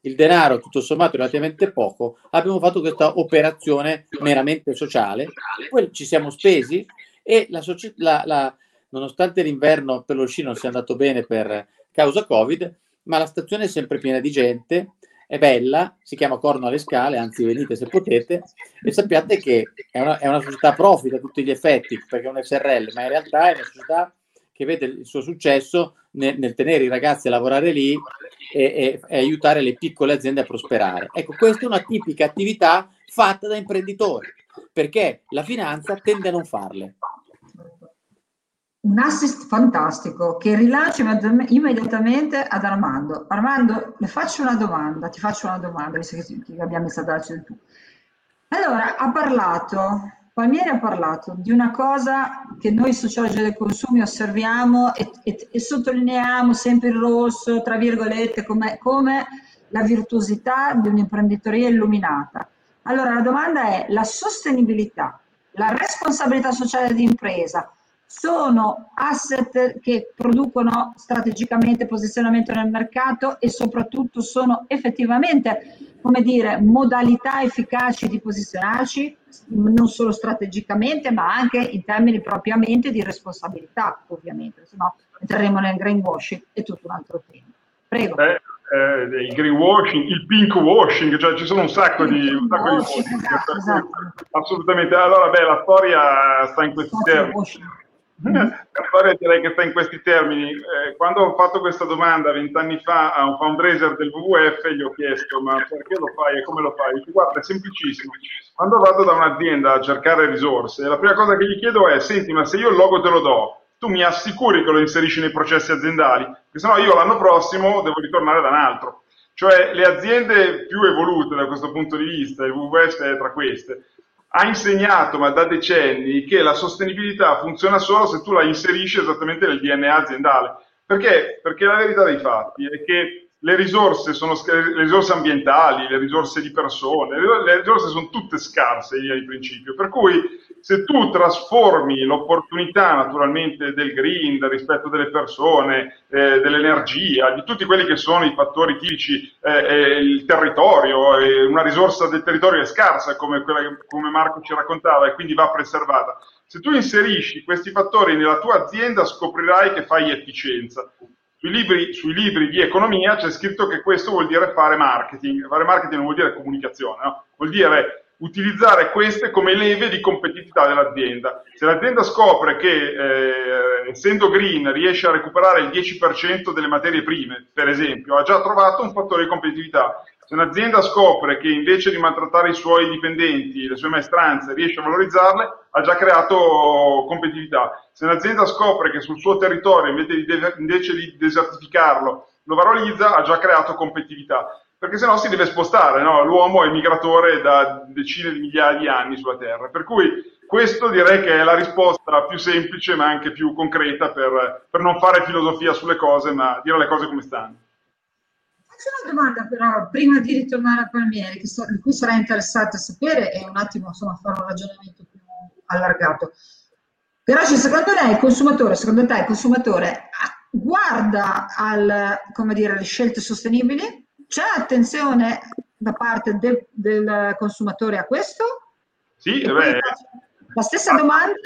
il denaro tutto sommato relativamente poco, abbiamo fatto questa operazione meramente sociale, poi ci siamo spesi e la, la, la, nonostante l'inverno per lo sci non sia andato bene per causa Covid, ma la stazione è sempre piena di gente, è bella, si chiama Corno alle Scale, anzi venite se potete, e sappiate che è una, è una società profit a tutti gli effetti, perché è un SRL, ma in realtà è una società che vede il suo successo nel, nel tenere i ragazzi a lavorare lì e, e, e, aiutare le piccole aziende a prosperare. Ecco, questa è una tipica attività fatta da imprenditori, perché la finanza tende a non farle un assist fantastico che rilancio immediatamente ad Armando. Armando, le faccio una domanda, ti faccio una domanda, visto che abbiamo iniziato a darci tu. Allora, ha parlato, Palmieri ha parlato di una cosa che noi sociologi dei consumi osserviamo e, e, e, sottolineiamo sempre in rosso, tra virgolette, come, come la virtuosità di un'imprenditoria illuminata. Allora, la domanda è la sostenibilità, la responsabilità sociale di impresa, sono asset che producono strategicamente posizionamento nel mercato e soprattutto sono effettivamente, come dire, modalità efficaci di posizionarci non solo strategicamente ma anche in termini propriamente di responsabilità, ovviamente, se no entreremo nel greenwashing è tutto un altro tema. Prego. Eh, eh, il greenwashing, il pink washing, cioè ci sono un sacco di, un sacco di esatto, esatto. assolutamente. Allora, beh, la storia sta in questi termini. Storia direi che sta in questi termini. Eh, quando ho fatto questa domanda vent'anni fa a un fundraiser del WWF gli ho chiesto ma perché lo fai e come lo fai? Dice, guarda è semplicissimo. Quando vado da un'azienda a cercare risorse, la prima cosa che gli chiedo è senti ma se io il logo te lo do, tu mi assicuri che lo inserisci nei processi aziendali? Perché sennò io l'anno prossimo devo ritornare da un altro. Cioè le aziende più evolute da questo punto di vista, il WWF è tra queste, ha insegnato, ma da decenni, che la sostenibilità funziona solo se tu la inserisci esattamente nel DNA aziendale. Perché? Perché la verità dei fatti è che le risorse sono le risorse ambientali, le risorse di persone, le risorse sono tutte scarse in linea di principio, per cui se tu trasformi l'opportunità naturalmente del green, del rispetto delle persone, eh, dell'energia, di tutti quelli che sono i fattori tipici, eh, eh, il territorio, una risorsa del territorio è scarsa come, quella come Marco ci raccontava e quindi va preservata. Se tu inserisci questi fattori nella tua azienda scoprirai che fai efficienza. Sui libri, sui libri, di economia c'è scritto che questo vuol dire fare marketing. Fare marketing non vuol dire comunicazione, no? vuol dire utilizzare queste come leve di competitività dell'azienda. Se l'azienda scopre che eh, essendo green riesce a recuperare il 10% delle materie prime, per esempio, ha già trovato un fattore di competitività. Se un'azienda scopre che invece di maltrattare i suoi dipendenti, le sue maestranze, riesce a valorizzarle, ha già creato competitività. Se un'azienda scopre che sul suo territorio, invece di, de- invece di desertificarlo, lo valorizza, ha già creato competitività perché sennò si deve spostare, no? l'uomo è migratore da decine di migliaia di anni sulla Terra, per cui questo direi che è la risposta più semplice ma anche più concreta per, per non fare filosofia sulle cose, ma dire le cose come stanno. Faccio una domanda però, prima di ritornare a Palmieri, che so, di cui sarei interessato a sapere e un attimo insomma, fare un ragionamento più allargato. Però secondo lei il consumatore, secondo te il consumatore guarda al, come dire, alle scelte sostenibili c'è attenzione da parte del, del consumatore a questo? Sì, beh. La stessa domanda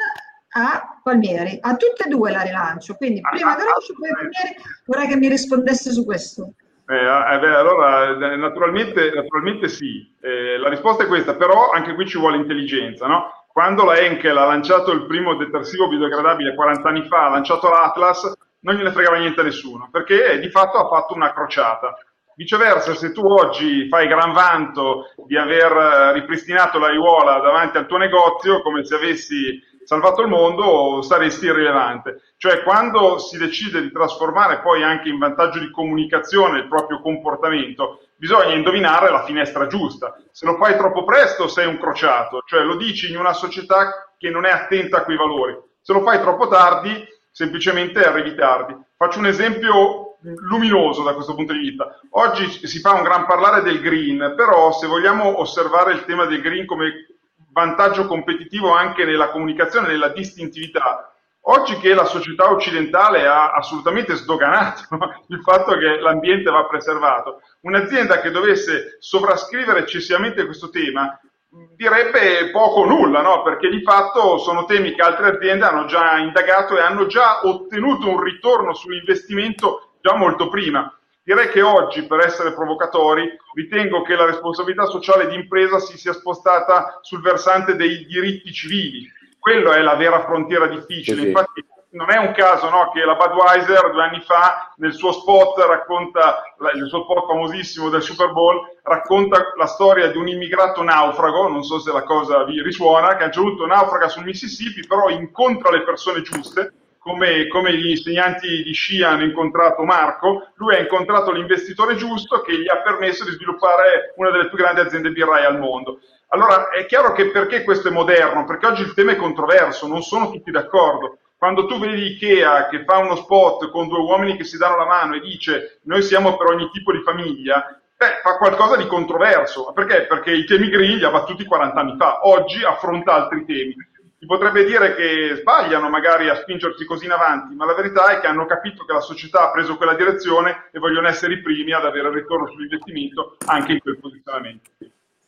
a Palmieri, a tutte e due la rilancio, quindi ah, prima Grancio, poi Palmieri, vorrei che mi rispondesse su questo. Eh, eh, beh, allora, eh, naturalmente, naturalmente sì, eh, la risposta è questa, però anche qui ci vuole intelligenza, no? Quando la Henkel ha lanciato il primo detersivo biodegradabile 40 anni fa, ha lanciato l'Atlas, non gliene fregava niente a nessuno, perché di fatto ha fatto una crociata. Viceversa, se tu oggi fai gran vanto di aver eh, ripristinato l'aiuola davanti al tuo negozio, come se avessi salvato il mondo, saresti irrilevante. Cioè, quando si decide di trasformare poi anche in vantaggio di comunicazione il proprio comportamento, bisogna indovinare la finestra giusta. Se lo fai troppo presto, sei un crociato, cioè lo dici in una società che non è attenta a quei valori. Se lo fai troppo tardi, semplicemente arrivi tardi. Faccio un esempio luminoso da questo punto di vista. Oggi si fa un gran parlare del green, però se vogliamo osservare il tema del green come vantaggio competitivo anche nella comunicazione, nella distintività, oggi che la società occidentale ha assolutamente sdoganato *laughs* il fatto che l'ambiente va preservato, un'azienda che dovesse sovrascrivere eccessivamente questo tema direbbe poco o nulla, no? perché di fatto sono temi che altre aziende hanno già indagato e hanno già ottenuto un ritorno sull'investimento già molto prima. Direi che oggi, per essere provocatori, ritengo che la responsabilità sociale di impresa si sia spostata sul versante dei diritti civili. Quello è la vera frontiera difficile. Sì, Infatti, non è un caso no, che la Budweiser due anni fa nel suo spot racconta, il suo spot famosissimo del Super Bowl, racconta la storia di un immigrato naufrago, non so se la cosa vi risuona, che a un certo punto naufraga sul Mississippi, però incontra le persone giuste, come, come, gli insegnanti di sci hanno incontrato Marco, lui ha incontrato l'investitore giusto che gli ha permesso di sviluppare una delle più grandi aziende birraie al mondo. Allora è chiaro che perché questo è moderno? Perché oggi il tema è controverso, non sono tutti d'accordo. Quando tu vedi Ikea che fa uno spot con due uomini che si danno la mano e dice noi siamo per ogni tipo di famiglia, beh, fa qualcosa di controverso. Perché? Perché i temi grill li ha battuti 40 anni fa, oggi affronta altri temi. Si potrebbe dire che sbagliano magari a spingersi così in avanti, ma la verità è che hanno capito che la società ha preso quella direzione e vogliono essere i primi ad avere il ritorno sull'investimento anche in quel posizionamento.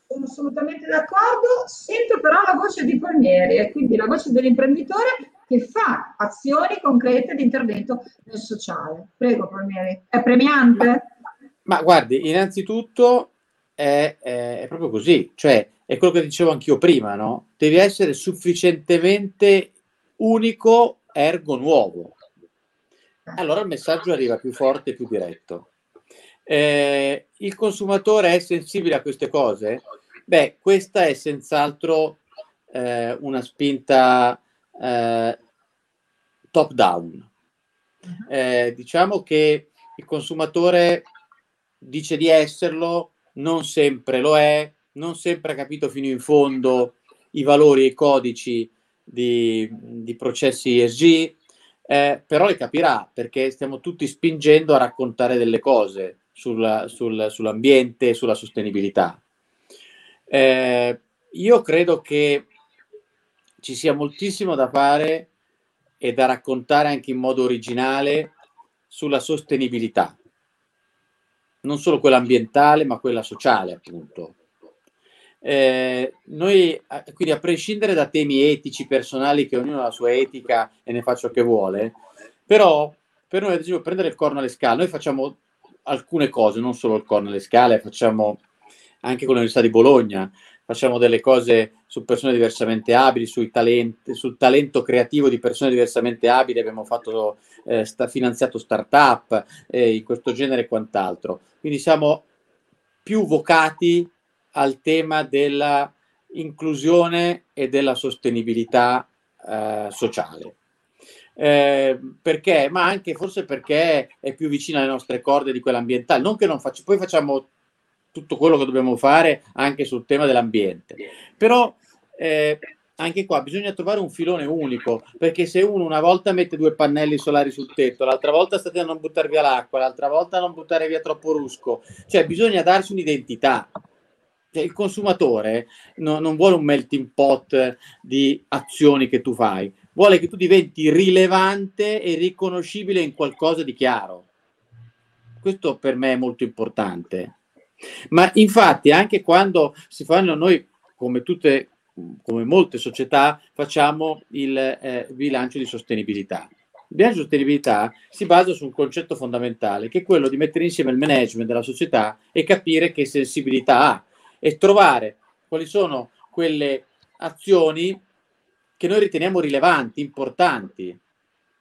Sono assolutamente d'accordo, sento però la voce di Palmieri e quindi la voce dell'imprenditore che fa azioni concrete di intervento nel sociale. Prego Palmieri, è premiante? Ma, ma guardi, innanzitutto è, è, è proprio così, cioè è quello che dicevo anch'io prima, no? Devi essere sufficientemente unico, ergo nuovo. Allora il messaggio arriva più forte e più diretto. Eh, il consumatore è sensibile a queste cose? Beh, questa è senz'altro eh, una spinta eh, top down. Eh, diciamo che il consumatore dice di esserlo, non sempre lo è, non sempre ha capito fino in fondo i valori e i codici di, di processi ESG, eh, però le capirà perché stiamo tutti spingendo a raccontare delle cose sul, sul, sull'ambiente sulla sostenibilità. Eh, io credo che ci sia moltissimo da fare e da raccontare anche in modo originale sulla sostenibilità, non solo quella ambientale, ma quella sociale, appunto. Eh, noi, quindi a prescindere da temi etici, personali, che ognuno ha la sua etica e ne fa ciò che vuole, però per noi, ad esempio, prendere il corno alle scale, noi facciamo alcune cose, non solo il corno alle scale, facciamo anche con l'Università di Bologna, facciamo delle cose su persone diversamente abili, talenti, sul talento creativo di persone diversamente abili, abbiamo fatto, eh, sta, finanziato start-up eh, in questo genere e quant'altro. Quindi siamo più vocati al tema della inclusione e della sostenibilità eh, sociale. Eh, perché? Ma anche forse perché è più vicina alle nostre corde di quella ambientale. Non che non facciamo, poi facciamo tutto quello che dobbiamo fare anche sul tema dell'ambiente. Però eh, anche qua bisogna trovare un filone unico, perché se uno una volta mette due pannelli solari sul tetto, l'altra volta state a non buttare via l'acqua, l'altra volta a non buttare via troppo rusco, cioè bisogna darsi un'identità. Cioè, il consumatore no, non vuole un melting pot di azioni che tu fai, vuole che tu diventi rilevante e riconoscibile in qualcosa di chiaro. Questo per me è molto importante. Ma infatti anche quando si fanno noi, come tutte, come molte società, facciamo il eh, bilancio di sostenibilità. Il bilancio di sostenibilità si basa su un concetto fondamentale, che è quello di mettere insieme il management della società e capire che sensibilità ha e trovare quali sono quelle azioni che noi riteniamo rilevanti, importanti,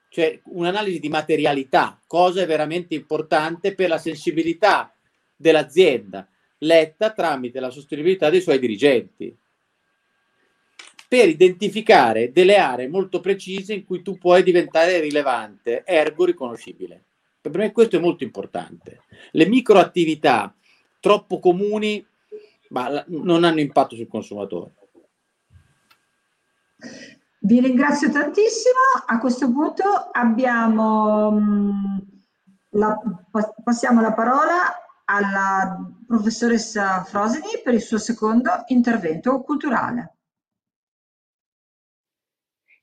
cioè un'analisi di materialità, cosa è veramente importante per la sensibilità dell'azienda, letta tramite la sostenibilità dei suoi dirigenti, per identificare delle aree molto precise in cui tu puoi diventare rilevante, ergo riconoscibile. Per me questo è molto importante. Le microattività troppo comuni ma non hanno impatto sul consumatore. Vi ringrazio tantissimo. A questo punto abbiamo mm, la, passiamo la parola alla professoressa Frosini per il suo secondo intervento culturale.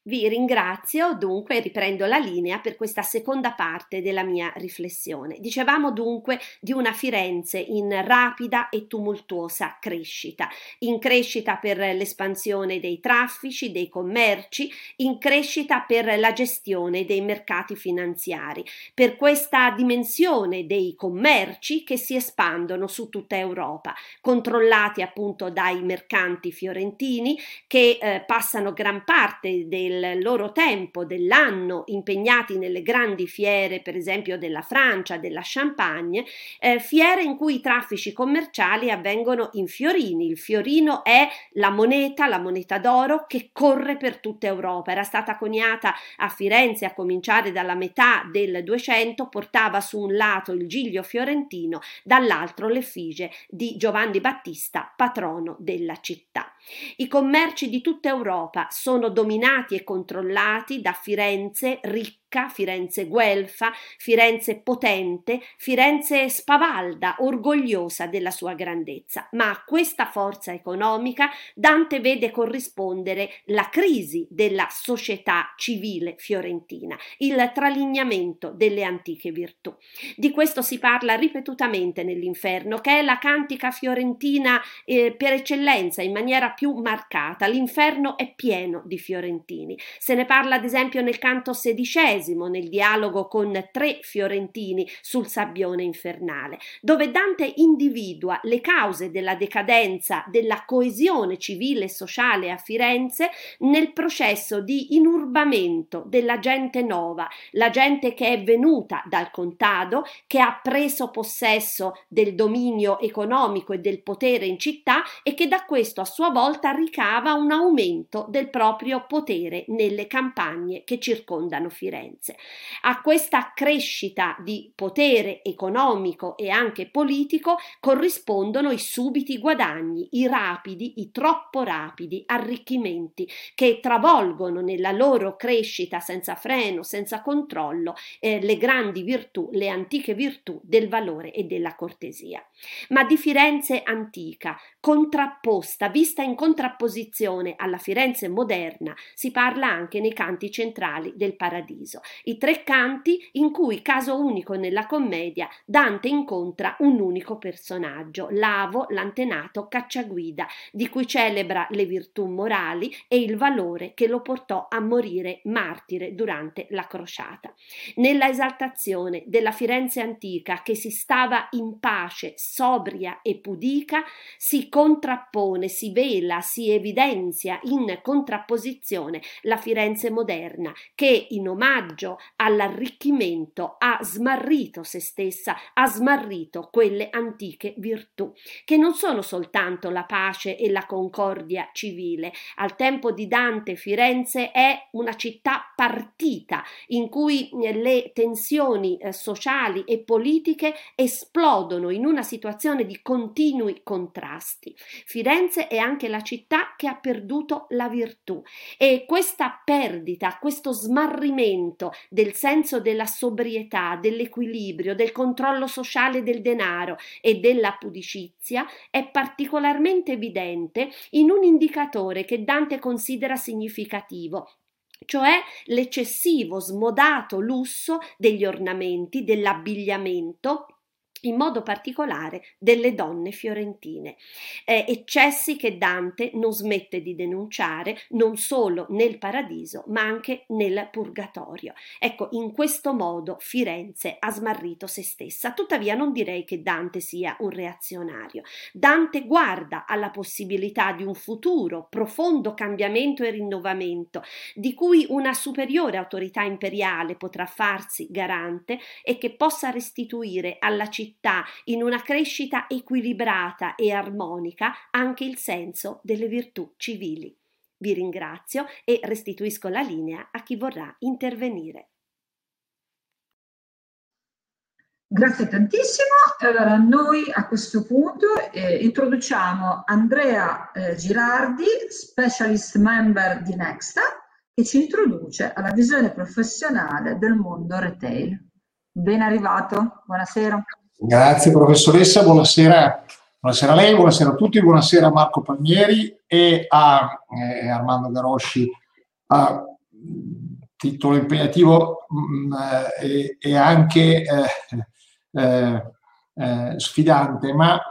Vi ringrazio, dunque riprendo la linea per questa seconda parte della mia riflessione. Dicevamo dunque di una Firenze in rapida e tumultuosa crescita, in crescita per l'espansione dei traffici, dei commerci, in crescita per la gestione dei mercati finanziari, per questa dimensione dei commerci che si espandono su tutta Europa, controllati appunto dai mercanti fiorentini che eh, passano gran parte del del loro tempo, dell'anno, impegnati nelle grandi fiere, per esempio della Francia, della Champagne, eh, fiere in cui i traffici commerciali avvengono in fiorini. Il fiorino è la moneta, la moneta d'oro che corre per tutta Europa. Era stata coniata a Firenze a cominciare dalla metà del 200, portava su un lato il giglio fiorentino, dall'altro l'effigie di Giovanni Battista, patrono della città. I commerci di tutta Europa sono dominati e controllati da Firenze ricca ricca, Firenze guelfa, Firenze potente, Firenze spavalda, orgogliosa della sua grandezza. Ma a questa forza economica Dante vede corrispondere la crisi della società civile fiorentina, il tralignamento delle antiche virtù. Di questo si parla ripetutamente nell'inferno, che è la cantica fiorentina eh, per eccellenza, in maniera più marcata. L'inferno è pieno di fiorentini. Se ne parla ad esempio nel canto sedicesimo nel dialogo con tre fiorentini sul sabbione infernale, dove Dante individua le cause della decadenza della coesione civile e sociale a Firenze nel processo di inurbamento della gente nuova, la gente che è venuta dal contado, che ha preso possesso del dominio economico e del potere in città e che da questo a sua volta ricava un aumento del proprio potere nelle campagne che circondano Firenze. Firenze. A questa crescita di potere economico e anche politico corrispondono i subiti guadagni, i rapidi, i troppo rapidi arricchimenti che travolgono nella loro crescita senza freno, senza controllo, eh, le grandi virtù, le antiche virtù del valore e della cortesia. Ma di Firenze antica, contrapposta, vista in contrapposizione alla Firenze moderna, si parla anche nei canti centrali del Paradiso i tre canti in cui, caso unico nella commedia, Dante incontra un unico personaggio, Lavo, l'antenato cacciaguida, di cui celebra le virtù morali e il valore che lo portò a morire martire durante la crociata. Nella esaltazione della Firenze antica che si stava in pace, sobria e pudica, si contrappone, si vela, si evidenzia in contrapposizione la Firenze moderna che in omaggio omaggio all'arricchimento ha smarrito se stessa, ha smarrito quelle antiche virtù, che non sono soltanto la pace e la concordia civile. Al tempo di Dante Firenze è una città partita in cui eh, le tensioni eh, sociali e politiche esplodono in una situazione di continui contrasti. Firenze è anche la città che ha perduto la virtù e questa perdita, questo smarrimento del senso della sobrietà, dell'equilibrio, del controllo sociale del denaro e della pudicizia è particolarmente evidente in un indicatore che Dante considera significativo, cioè l'eccessivo, smodato lusso degli ornamenti, dell'abbigliamento in modo particolare delle donne fiorentine, eh, eccessi che Dante non smette di denunciare non solo nel paradiso ma anche nel purgatorio. Ecco, in questo modo Firenze ha smarrito se stessa, tuttavia non direi che Dante sia un reazionario. Dante guarda alla possibilità di un futuro profondo cambiamento e rinnovamento, di cui una superiore autorità imperiale potrà farsi garante e che possa restituire alla città città, in una crescita equilibrata e armonica, anche il senso delle virtù civili. Vi ringrazio e restituisco la linea a chi vorrà intervenire. Grazie tantissimo. Allora, noi a questo punto eh, introduciamo Andrea eh, Girardi, specialist member di Nexta, che ci introduce alla visione professionale del mondo retail. Ben arrivato, buonasera. Grazie professoressa, buonasera. Buonasera a lei, buonasera a tutti, buonasera a Marco Palmieri e a eh, Armando Garosci. Uh, titolo impegnativo mh, e, e, anche sfidante, ma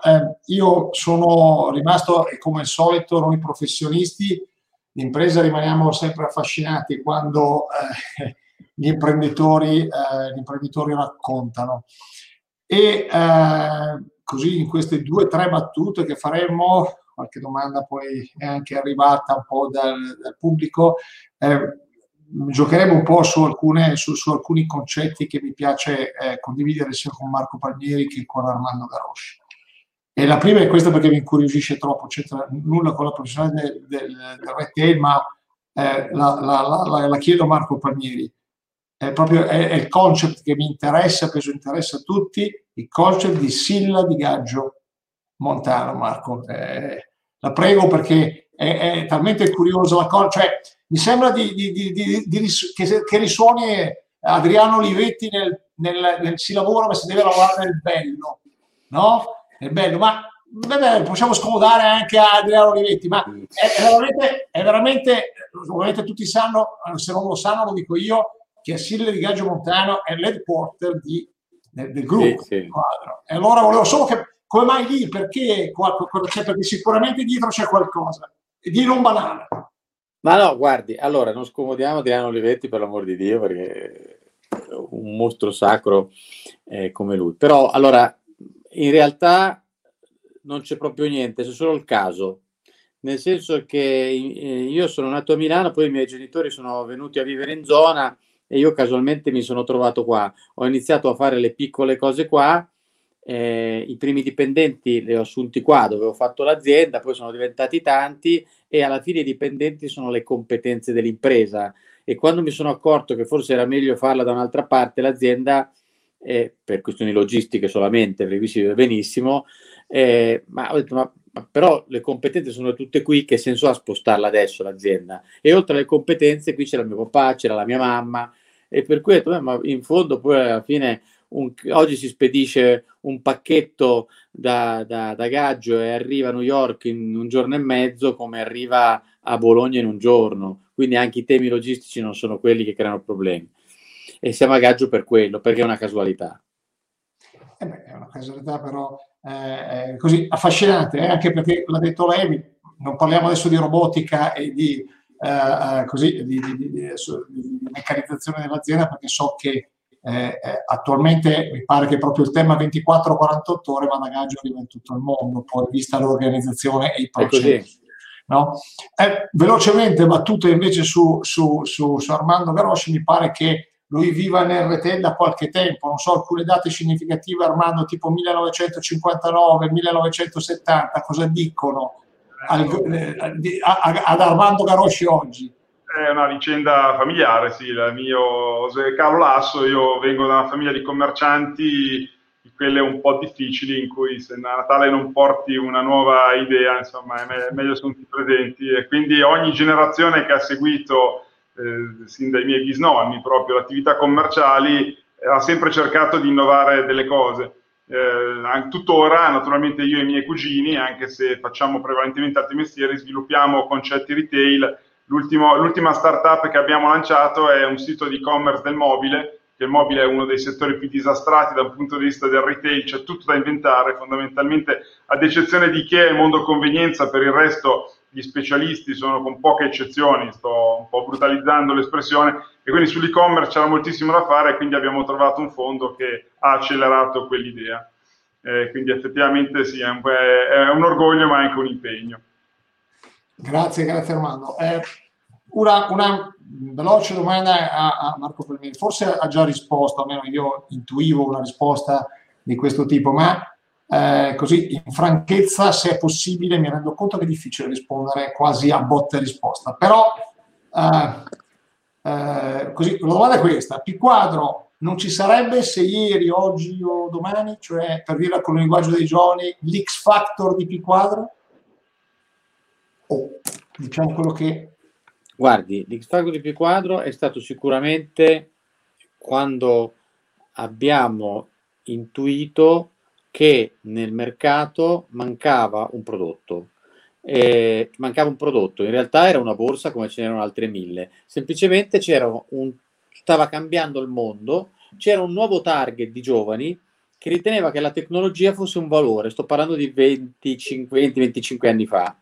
io sono rimasto, come al solito, noi professionisti l'impresa rimaniamo sempre affascinati quando eh, *laughs* gli, imprenditori, eh, gli imprenditori raccontano. E eh, così in queste due o tre battute che faremo, qualche domanda poi è anche arrivata un po' dal, dal pubblico, eh, giocheremo un po' su, alcune, su, su, alcuni concetti che mi piace eh, condividere sia con Marco Palmieri che con Armando Garosci. E la prima è questa perché mi incuriosisce troppo, c'entra nulla con la professionalità del, del, del retail, ma eh, la, la, la, la, chiedo a Marco Palmieri. È proprio è, è il concept che mi interessa, penso interessa a tutti, il concept di Silla di Gaggio Montano, Marco. Eh, la prego perché è, è, talmente curiosa la cosa, cioè mi sembra di, di, di, che, che, risuoni Adriano Olivetti nel, nel, nel, si lavora ma si deve lavorare nel bello, no? è bello, ma vabbè, possiamo scomodare anche Adriano Olivetti, ma è, è, veramente, è veramente, tutti sanno, se non lo sanno lo dico io, che Sille di Gaggio Montano è l'headquarter di, del, del, gruppo. Sì, sì. E allora volevo solo che, come mai lì, perché, cioè, perché sicuramente dietro c'è qualcosa, e di non banale. Ma no, guardi, allora non scomodiamo Adriano Olivetti per l'amor di Dio, perché è un mostro sacro eh, come lui. Però, allora, in realtà non c'è proprio niente, c'è solo il caso. Nel senso che eh, io sono nato a Milano, poi i miei genitori sono venuti a vivere in zona e io casualmente mi sono trovato qua. Ho iniziato a fare le piccole cose qua, eh, i primi dipendenti li ho assunti qua dove ho fatto l'azienda, poi sono diventati tanti e alla fine i dipendenti sono le competenze dell'impresa. E quando mi sono accorto che forse era meglio farla da un'altra parte, l'azienda eh, per questioni logistiche solamente, perché qui si vede benissimo, eh, ma ho detto, ma, ma, però le competenze sono tutte qui, che senso ha spostarla adesso l'azienda? E oltre alle competenze qui c'era mio papà, c'era la mia mamma, e per cui detto, ma in fondo poi alla fine un, oggi si spedisce un pacchetto da, da, da, Gaggio e arriva a New York in un giorno e mezzo come arriva a Bologna in un giorno, quindi anche i temi logistici non sono quelli che creano problemi e siamo a gaggio per quello, perché è una casualità. Eh beh, è una casualità però eh, così affascinante, eh? anche perché l'ha detto lei, non parliamo adesso di robotica e di, eh, eh così, di, di, di, meccanizzazione dell'azienda, perché so che eh, attualmente mi pare che proprio il tema 24-48 ore vada a gaggio arriva in tutto il mondo, poi vista l'organizzazione e i processi. No? Eh, velocemente battute invece su, su, su, su Armando Garosci, mi pare che lui viva nel retail da qualche tempo, non so, alcune date significative Armando tipo 1959, 1970, cosa dicono eh, ad Armando Garosci oggi? È una vicenda familiare, sì, il mio Carlo Lasso, io vengo da una famiglia di commercianti, quelle un po' difficili in cui se a Natale non porti una nuova idea, insomma, è meglio sono tutti presenti e quindi ogni generazione che ha seguito eh, sin dai miei bisnonni, proprio attività commerciali, ha sempre cercato di innovare delle cose. Eh, tuttora, naturalmente io e i miei cugini, anche se facciamo prevalentemente altri mestieri, sviluppiamo concetti retail. l'ultima startup che abbiamo lanciato è un sito di e-commerce del mobile, che il mobile è uno dei settori più disastrati dal punto di vista del retail, c'è tutto da inventare, fondamentalmente ad eccezione di che è il mondo convenienza, per il resto gli specialisti sono con poche eccezioni, sto un po' brutalizzando l'espressione, e quindi sull'e-commerce c'era moltissimo da fare e quindi abbiamo trovato un fondo che ha accelerato quell'idea. Eh, quindi effettivamente sì, è un, è un, orgoglio ma anche un impegno. Grazie, grazie Armando. Eh, una, una, veloce domanda a, a Marco Palmieri, forse ha già risposto, almeno io intuivo una risposta di questo tipo, ma eh, così in franchezza, se è possibile, mi rendo conto che è difficile rispondere quasi a botta e risposta, però eh, eh, così, la domanda è questa, P quadro non ci sarebbe se ieri, oggi o domani, cioè per dire con il linguaggio dei giovani, l'X factor di P quadro? O oh, diciamo quello che... Guardi, l'X factor di P quadro è stato sicuramente quando abbiamo intuito che nel mercato mancava un prodotto. Eh, mancava un prodotto, in realtà era una borsa come ce n'erano altre mille, semplicemente c'era un, stava cambiando il mondo, c'era un nuovo target di giovani che riteneva che la tecnologia fosse un valore, sto parlando di 20-25 anni fa,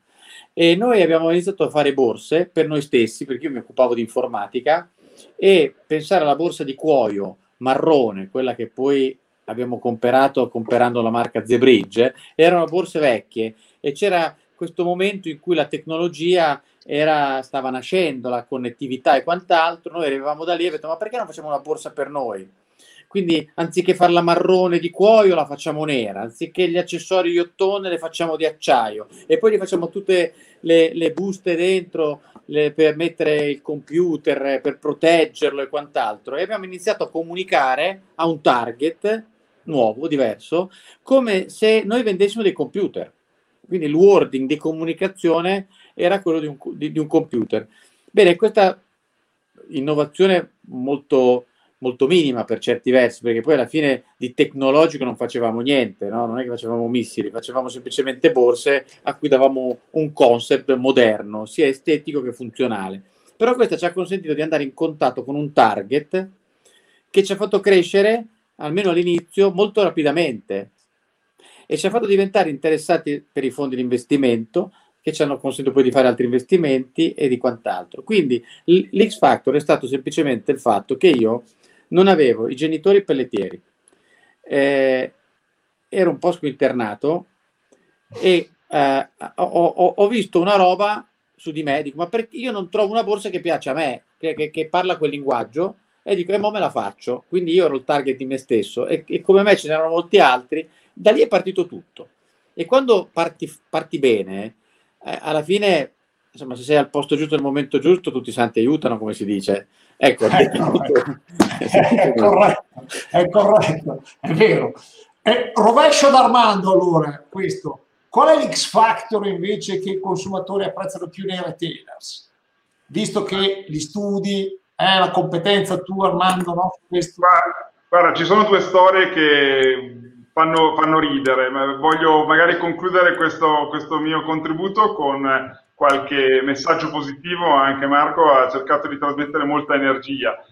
e noi abbiamo iniziato a fare borse per noi stessi, perché io mi occupavo di informatica, e pensare alla borsa di cuoio marrone, quella che poi abbiamo comprato comprando la marca Zebridge, erano borse vecchie e c'era questo momento in cui la tecnologia era, stava nascendo, la connettività e quant'altro, noi arrivavamo da lì e abbiamo detto ma perché non facciamo una borsa per noi? Quindi anziché farla marrone di cuoio la facciamo nera, anziché gli accessori iottone le facciamo di acciaio e poi gli facciamo tutte le, le buste dentro le, per mettere il computer, per proteggerlo e quant'altro. E abbiamo iniziato a comunicare a un target nuovo, diverso, come se noi vendessimo dei computer quindi il wording di comunicazione era quello di un, di, di un computer. Bene, questa innovazione molto, molto minima per certi versi, perché poi alla fine di tecnologico non facevamo niente, no? non è che facevamo missili, facevamo semplicemente borse a cui davamo un concept moderno, sia estetico che funzionale. Però questo ci ha consentito di andare in contatto con un target che ci ha fatto crescere, almeno all'inizio, molto rapidamente e ci ha fatto diventare interessati per i fondi di investimento che ci hanno consentito poi di fare altri investimenti e di quant'altro. Quindi l'X Factor è stato semplicemente il fatto che io non avevo i genitori pellettieri, eh, ero un po' squinternato e eh, ho, ho, ho, visto una roba su di me, dico ma perché io non trovo una borsa che piace a me, che, che, che parla quel linguaggio e dico e mo me la faccio, quindi io ero il target di me stesso e, e come me ce n'erano molti altri da lì è partito tutto. E quando parti, parti bene, eh, alla fine, insomma, se sei al posto giusto nel momento giusto, tutti i santi aiutano, come si dice. Ecco, *laughs* è, corretto. è, corretto, è corretto, è vero. Eh, rovescio d'Armando allora, questo. Qual è l'X Factor invece che i consumatori apprezzano più nei retailers? Visto che gli studi, eh, la competenza tu Armando, no? Questo... Guarda, guarda, ci sono due storie che fanno, fanno ridere. Ma voglio magari concludere questo, questo mio contributo con qualche messaggio positivo. Anche Marco ha cercato di trasmettere molta energia.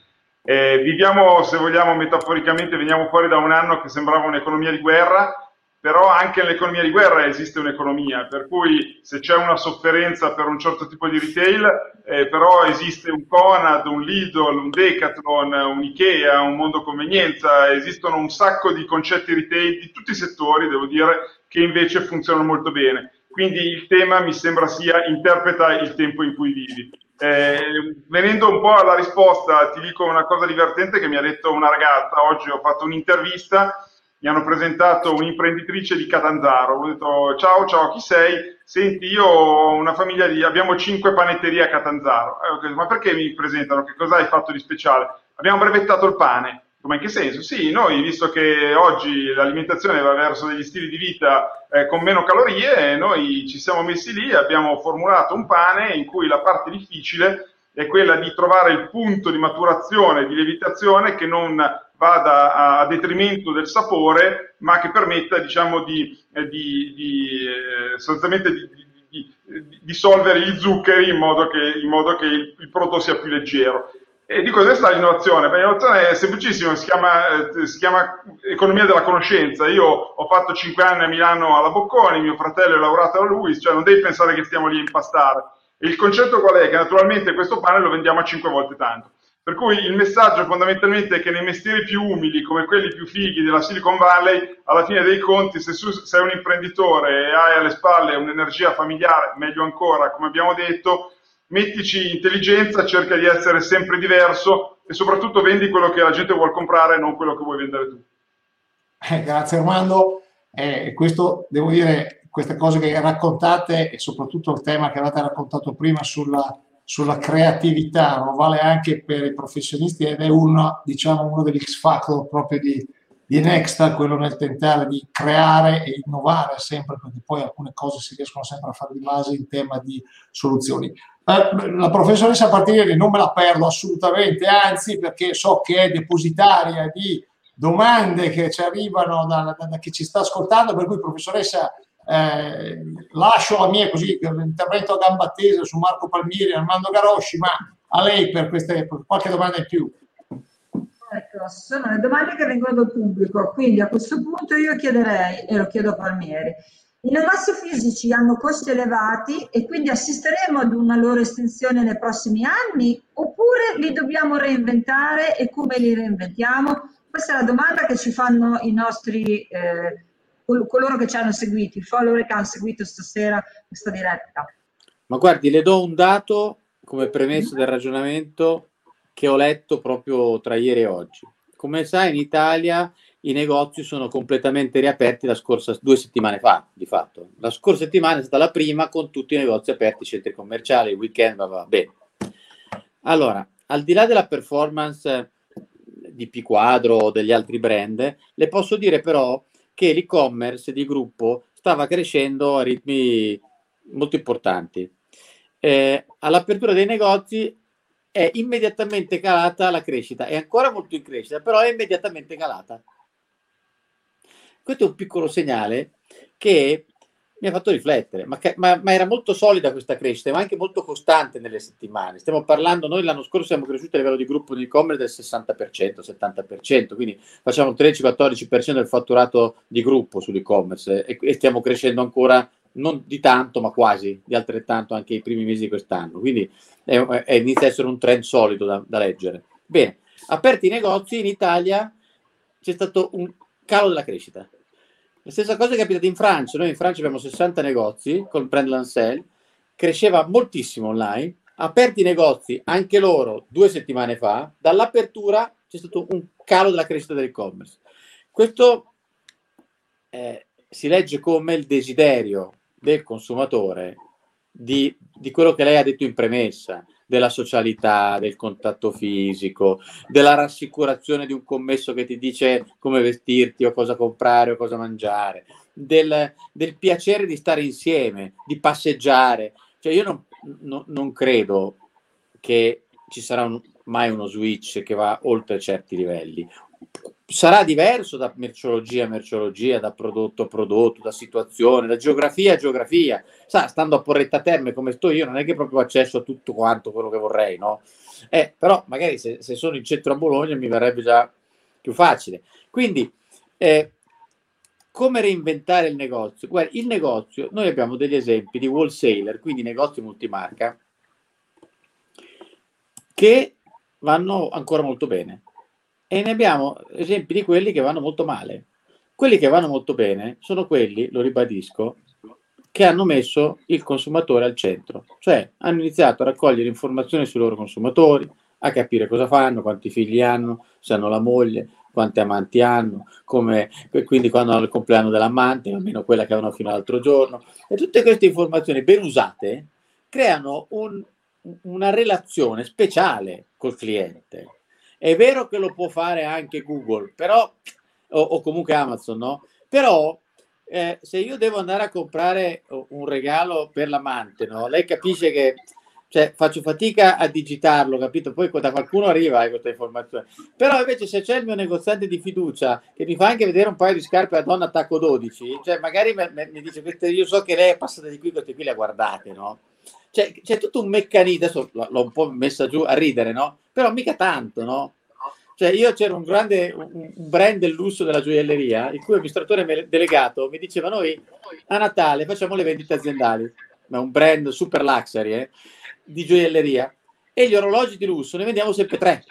Eh, viviamo, se vogliamo, metaforicamente, veniamo fuori da un anno che sembrava un'economia di guerra però anche nell'economia di guerra esiste un'economia, per cui se c'è una sofferenza per un certo tipo di retail, eh, però esiste un Conad, un Lidl, un Decathlon, un Ikea, un Mondo Convenienza, esistono un sacco di concetti retail di tutti i settori, devo dire, che invece funzionano molto bene. Quindi il tema mi sembra sia interpreta il tempo in cui vivi. Eh, venendo un po' alla risposta, ti dico una cosa divertente che mi ha detto una ragazza, oggi ho fatto un'intervista mi hanno presentato un'imprenditrice di Catanzaro, ho detto ciao ciao chi sei? Senti io ho una famiglia di, abbiamo cinque panetterie a Catanzaro, eh, ma perché mi presentano? Che cosa hai fatto di speciale? Abbiamo brevettato il pane, ma in che senso? Sì, noi visto che oggi l'alimentazione va verso degli stili di vita eh, con meno calorie, noi ci siamo messi lì, abbiamo formulato un pane in cui la parte difficile è quella di trovare il punto di maturazione, di lievitazione che non vada a, a detrimento del sapore, ma che permetta diciamo, di, eh, di, di eh, sostanzialmente di, di, dissolvere gli zuccheri in modo che, in modo che il, il, prodotto sia più leggero. E di cosa sta l'innovazione? Beh, l'innovazione è semplicissima, si chiama, eh, si chiama, economia della conoscenza. Io ho fatto 5 anni a Milano alla Bocconi, mio fratello è lavorato alla Luis, cioè non devi pensare che stiamo lì a impastare. Il concetto qual è? Che naturalmente questo pane lo vendiamo a 5 volte tanto. Per cui il messaggio fondamentalmente è che nei mestieri più umili, come quelli più fighi della Silicon Valley, alla fine dei conti, se sei un imprenditore e hai alle spalle un'energia familiare, meglio ancora, come abbiamo detto, mettici intelligenza, cerca di essere sempre diverso e soprattutto vendi quello che la gente vuole comprare, non quello che vuoi vendere tu. Eh, grazie Armando. Eh, questo devo dire, queste cose che raccontate e soprattutto il tema che avete raccontato prima sulla sulla creatività, non vale anche per i professionisti ed è uno, diciamo, uno degli X factor proprio di, di Nexta, quello nel tentare di creare e innovare sempre, perché poi alcune cose si riescono sempre a fare di base in tema di soluzioni. Eh, la professoressa Partinieri non me la perdo assolutamente, anzi perché so che è depositaria di domande che ci arrivano da, da, da chi ci sta ascoltando, per cui professoressa eh, lascio la mia così, intervento a gamba tesa su Marco Palmieri e Armando Garosci, ma a lei per, queste, per qualche domanda in più. Ecco, sono le domande che vengono dal pubblico, quindi a questo punto io chiederei, e lo chiedo a Palmieri, i negozi fisici hanno costi elevati e quindi assisteremo ad una loro estensione nei prossimi anni oppure li dobbiamo reinventare e come li reinventiamo? Questa è la domanda che ci fanno i nostri, eh, coloro che ci hanno seguito, i follower che hanno seguito stasera questa diretta. Ma guardi, le do un dato come premesso del ragionamento che ho letto proprio tra ieri e oggi. Come sai, in Italia i negozi sono completamente riaperti la scorsa due settimane fa, di fatto. La scorsa settimana è stata la prima con tutti i negozi aperti, centri commerciali, weekend, va bene. Allora, al di là della performance di P Quadro o degli altri brand, le posso dire però che l'e-commerce di gruppo stava crescendo a ritmi molto importanti. Eh, all'apertura dei negozi è immediatamente calata la crescita, è ancora molto in crescita, però è immediatamente calata. Questo è un piccolo segnale che mi ha fatto riflettere, ma, ma, ma, era molto solida questa crescita, ma anche molto costante nelle settimane. Stiamo parlando, noi l'anno scorso siamo cresciuti a livello di gruppo di e-commerce del 60%, 70%, quindi facciamo un 13-14% del fatturato di gruppo sull'e-commerce e, e stiamo crescendo ancora non di tanto, ma quasi di altrettanto anche i primi mesi di quest'anno. Quindi è, è, inizia a essere un trend solido da, da, leggere. Bene, aperti i negozi in Italia c'è stato un calo della crescita. La stessa cosa è capitata in Francia. Noi in Francia abbiamo 60 negozi con brand Lancel, cresceva moltissimo online. Aperti i negozi anche loro due settimane fa, dall'apertura c'è stato un calo della crescita dell'e-commerce. Questo eh, si legge come il desiderio del consumatore di, di quello che lei ha detto in premessa, della socialità, del contatto fisico, della rassicurazione di un commesso che ti dice come vestirti o cosa comprare o cosa mangiare, del, del piacere di stare insieme, di passeggiare. Cioè io non, no, non credo che ci sarà un, mai uno switch che va oltre certi livelli sarà diverso da merceologia a merceologia, da prodotto a prodotto, da situazione, da geografia a geografia. Sa, stando a Porretta Terme come sto io, non è che proprio accesso a tutto quanto quello che vorrei, no? Eh, però magari se, se, sono in centro a Bologna mi verrebbe già più facile. Quindi, eh, come reinventare il negozio? Guarda, il negozio, noi abbiamo degli esempi di wholesaler, quindi negozi multimarca, che vanno ancora molto bene e ne abbiamo esempi di quelli che vanno molto male. Quelli che vanno molto bene sono quelli, lo ribadisco, che hanno messo il consumatore al centro, cioè hanno iniziato a raccogliere informazioni sui loro consumatori, a capire cosa fanno, quanti figli hanno, se hanno la moglie, quanti amanti hanno, come, quindi quando hanno il compleanno dell'amante, almeno quella che avevano fino all'altro giorno. E tutte queste informazioni ben usate creano un, una relazione speciale col cliente è vero che lo può fare anche Google, però, o, o comunque Amazon, no? Però eh, se io devo andare a comprare un regalo per l'amante, no? Lei capisce che cioè, faccio fatica a digitarlo, capito? Poi da qualcuno arriva questa informazione. Però invece se c'è il mio negoziante di fiducia che mi fa anche vedere un paio di scarpe a donna attacco 12, cioè magari mi dice, io so che lei è passata di qui, queste qui le guardate, no? Cioè, c'è tutto un meccanismo, adesso l'ho un po' messa giù a ridere, no? Però mica tanto, no? Cioè, io c'era un grande un brand del lusso della gioielleria, il cui amministratore delegato mi diceva: Noi a Natale facciamo le vendite aziendali, ma un brand super luxury eh, di gioielleria, e gli orologi di lusso ne vendiamo sempre tre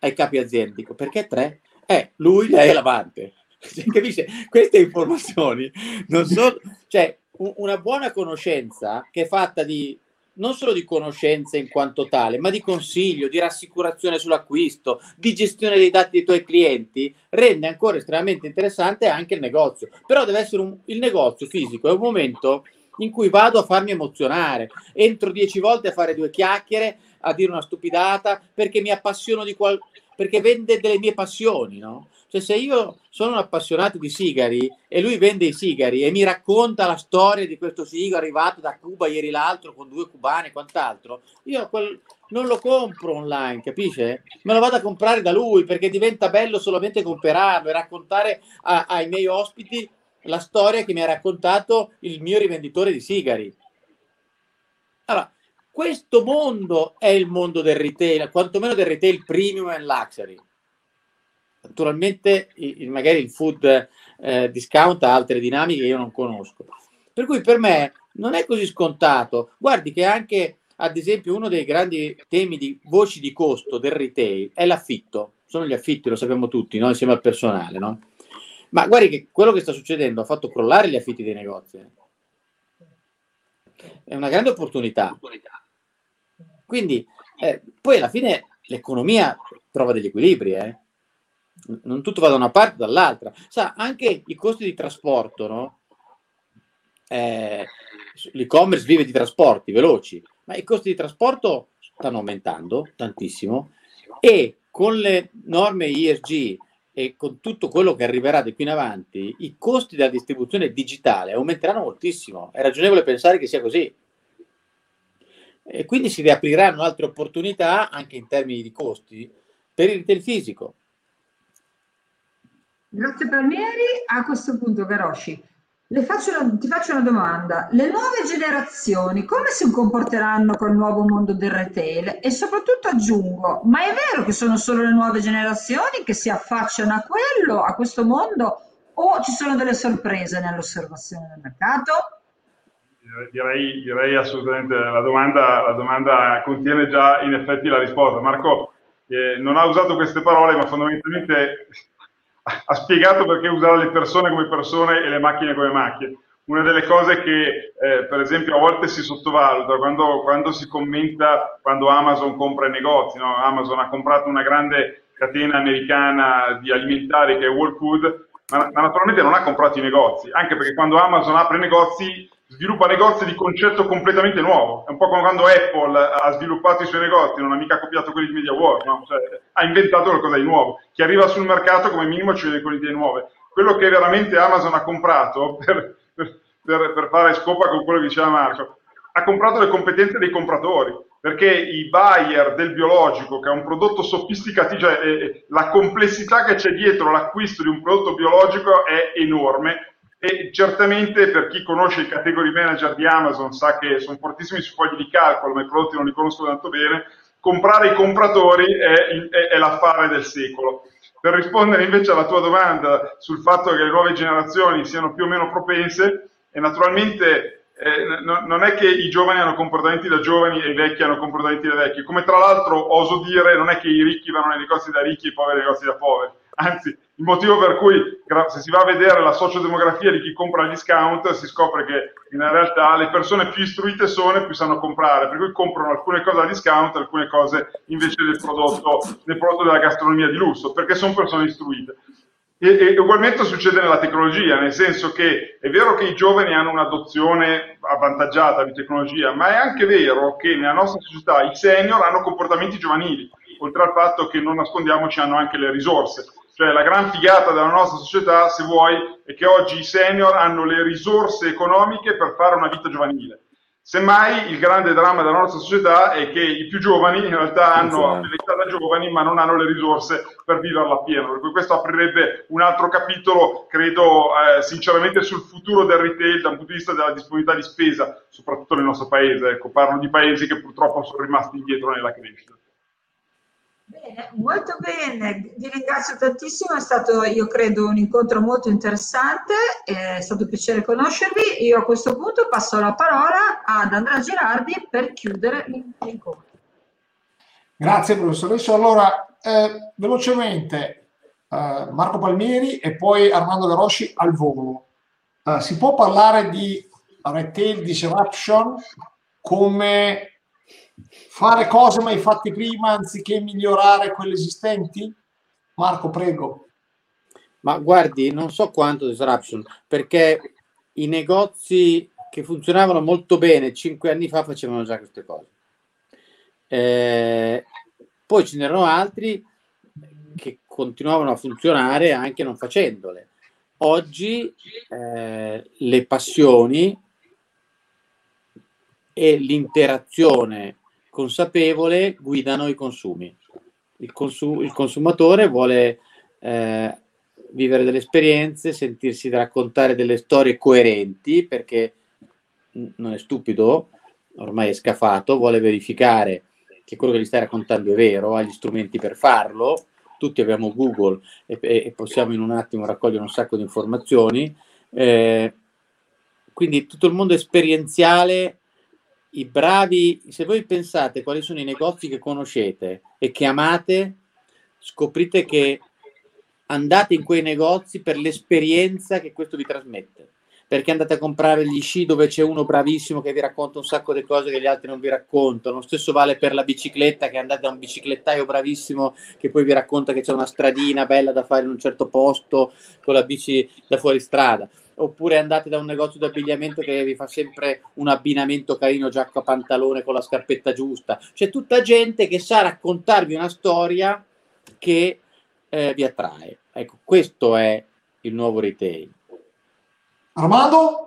ai capi aziendali. Perché tre? Eh, lui, lei e l'amante. *laughs* Cioè, capisce? Queste informazioni non sono. Cioè, una buona conoscenza che è fatta di non solo di conoscenza in quanto tale, ma di consiglio, di rassicurazione sull'acquisto, di gestione dei dati dei tuoi clienti, rende ancora estremamente interessante anche il negozio. Però deve essere un, il negozio fisico, è un momento in cui vado a farmi emozionare, entro dieci volte a fare due chiacchiere, a dire una stupidata, perché mi appassiono di qualcosa, perché vende delle mie passioni, no? Cioè, se io sono un appassionato di sigari e lui vende i sigari e mi racconta la storia di questo sigaro arrivato da Cuba ieri l'altro con due cubani e quant'altro, io quel, non lo compro online, capisce? Me lo vado a comprare da lui perché diventa bello solamente comprarlo e raccontare a, ai miei ospiti la storia che mi ha raccontato il mio rivenditore di sigari. Allora, questo mondo è il mondo del retail, quantomeno del retail premium e luxury. Naturalmente, magari il food eh, discount ha altre dinamiche che io non conosco. Per cui per me non è così scontato. Guardi che anche, ad esempio, uno dei grandi temi di voci di costo del retail è l'affitto. Sono gli affitti, lo sappiamo tutti, no? insieme al personale. No? Ma guardi che quello che sta succedendo ha fatto crollare gli affitti dei negozi. È una grande opportunità. Quindi, eh, poi alla fine l'economia trova degli equilibri, eh? Non tutto va da una parte o dall'altra. Sa, anche i costi di trasporto, no? Eh, l'e-commerce vive di trasporti veloci, ma i costi di trasporto stanno aumentando tantissimo e con le norme ESG e con tutto quello che arriverà di qui in avanti, i costi della distribuzione digitale aumenteranno moltissimo. È ragionevole pensare che sia così. E quindi si riapriranno altre opportunità anche in termini di costi per il retail fisico. Grazie Palmieri. A questo punto, Garosci, faccio una, ti faccio una domanda. Le nuove generazioni come si comporteranno col nuovo mondo del retail? E soprattutto aggiungo, ma è vero che sono solo le nuove generazioni che si affacciano a quello, a questo mondo, o ci sono delle sorprese nell'osservazione del mercato? Direi, direi assolutamente, la domanda, la domanda, contiene già in effetti la risposta. Marco eh, non ha usato queste parole, ma fondamentalmente ha spiegato perché usare le persone come persone e le macchine come macchine. Una delle cose che, eh, per esempio, a volte si sottovaluta quando, quando, si commenta quando Amazon compra i negozi. No? Amazon ha comprato una grande catena americana di alimentari che è Whole Food, ma, ma naturalmente non ha comprato i negozi, anche perché quando Amazon apre negozi sviluppa negozi di concetto completamente nuovo. È un po' come quando Apple ha sviluppato i suoi negozi, non ha mica copiato quelli di Media World, no? cioè, ha inventato qualcosa di nuovo. Chi arriva sul mercato come minimo ci vede con idee nuove. Quello che veramente Amazon ha comprato *laughs* per, per, per fare scopa con quello che diceva Marco, ha comprato le competenze dei compratori, perché i buyer del biologico, che è un prodotto sofisticativo, cioè eh, la complessità che c'è dietro l'acquisto di un prodotto biologico è enorme e certamente per chi conosce i category manager di Amazon sa che sono fortissimi sui fogli di calcolo, ma i prodotti non li conosco tanto bene, comprare i compratori è, è, è l'affare del secolo. Per rispondere invece alla tua domanda sul fatto che le nuove generazioni siano più o meno propense, e naturalmente eh, no, non è che i giovani hanno comportamenti da giovani e i vecchi hanno comportamenti da vecchi, come tra l'altro oso dire, non è che i ricchi vanno nei negozi da ricchi e i poveri nei negozi da poveri Anzi, il motivo per cui se si va a vedere la sociodemografia di chi compra gli discount si scopre che in realtà le persone più istruite sono e più sanno comprare, per cui comprano alcune cose a discount, alcune cose invece del prodotto, del prodotto della gastronomia di lusso, perché sono persone istruite. E, e, ugualmente succede nella tecnologia, nel senso che è vero che i giovani hanno un'adozione avvantaggiata di tecnologia, ma è anche vero che nella nostra società i senior hanno comportamenti giovanili, oltre al fatto che non nascondiamoci hanno anche le risorse. Cioè la gran figata della nostra società, se vuoi, è che oggi i senior hanno le risorse economiche per fare una vita giovanile. Semmai il grande dramma della nostra società è che i più giovani in realtà hanno l'età da giovani ma non hanno le risorse per viverla appieno. Per cui questo aprirebbe un altro capitolo, credo, eh, sinceramente sul futuro del retail dal punto di vista della disponibilità di spesa, soprattutto nel nostro paese. Ecco, parlo di paesi che purtroppo sono rimasti indietro nella crescita. Bene, molto bene, vi ringrazio tantissimo, è stato io credo un incontro molto interessante, è stato un piacere conoscervi. Io a questo punto passo la parola ad Andrea Girardi per chiudere l'incontro. Grazie professoressa. Allora, eh, velocemente, eh, Marco Palmieri e poi Armando Garosci al volo. Eh, si può parlare di retail disruption come fare cose mai fatte prima anziché migliorare quelle esistenti? Marco, prego. Ma guardi, non so quanto disruption, perché i negozi che funzionavano molto bene cinque anni fa facevano già queste cose. Eh, poi ce n'erano altri che continuavano a funzionare anche non facendole. Oggi eh, le passioni e l'interazione consapevole guidano i consumi. Il, consum- il consumatore vuole eh, vivere delle esperienze, sentirsi raccontare delle storie coerenti, perché non è stupido, ormai è scafato, vuole verificare che quello che gli stai raccontando è vero, ha gli strumenti per farlo, tutti abbiamo Google e, e possiamo in un attimo raccogliere un sacco di informazioni. Eh, quindi tutto il mondo esperienziale, i bravi, se voi pensate quali sono i negozi che conoscete e che amate, scoprite che andate in quei negozi per l'esperienza che questo vi trasmette perché andate a comprare gli sci dove c'è uno bravissimo che vi racconta un sacco di cose che gli altri non vi raccontano. Lo stesso vale per la bicicletta, che andate da un biciclettaio bravissimo che poi vi racconta che c'è una stradina bella da fare in un certo posto con la bici da fuori strada. Oppure andate da un negozio di abbigliamento che vi fa sempre un abbinamento carino, giacca pantalone con la scarpetta giusta. C'è tutta gente che sa raccontarvi una storia che eh, vi attrae. Ecco, questo è il nuovo retail. Armando?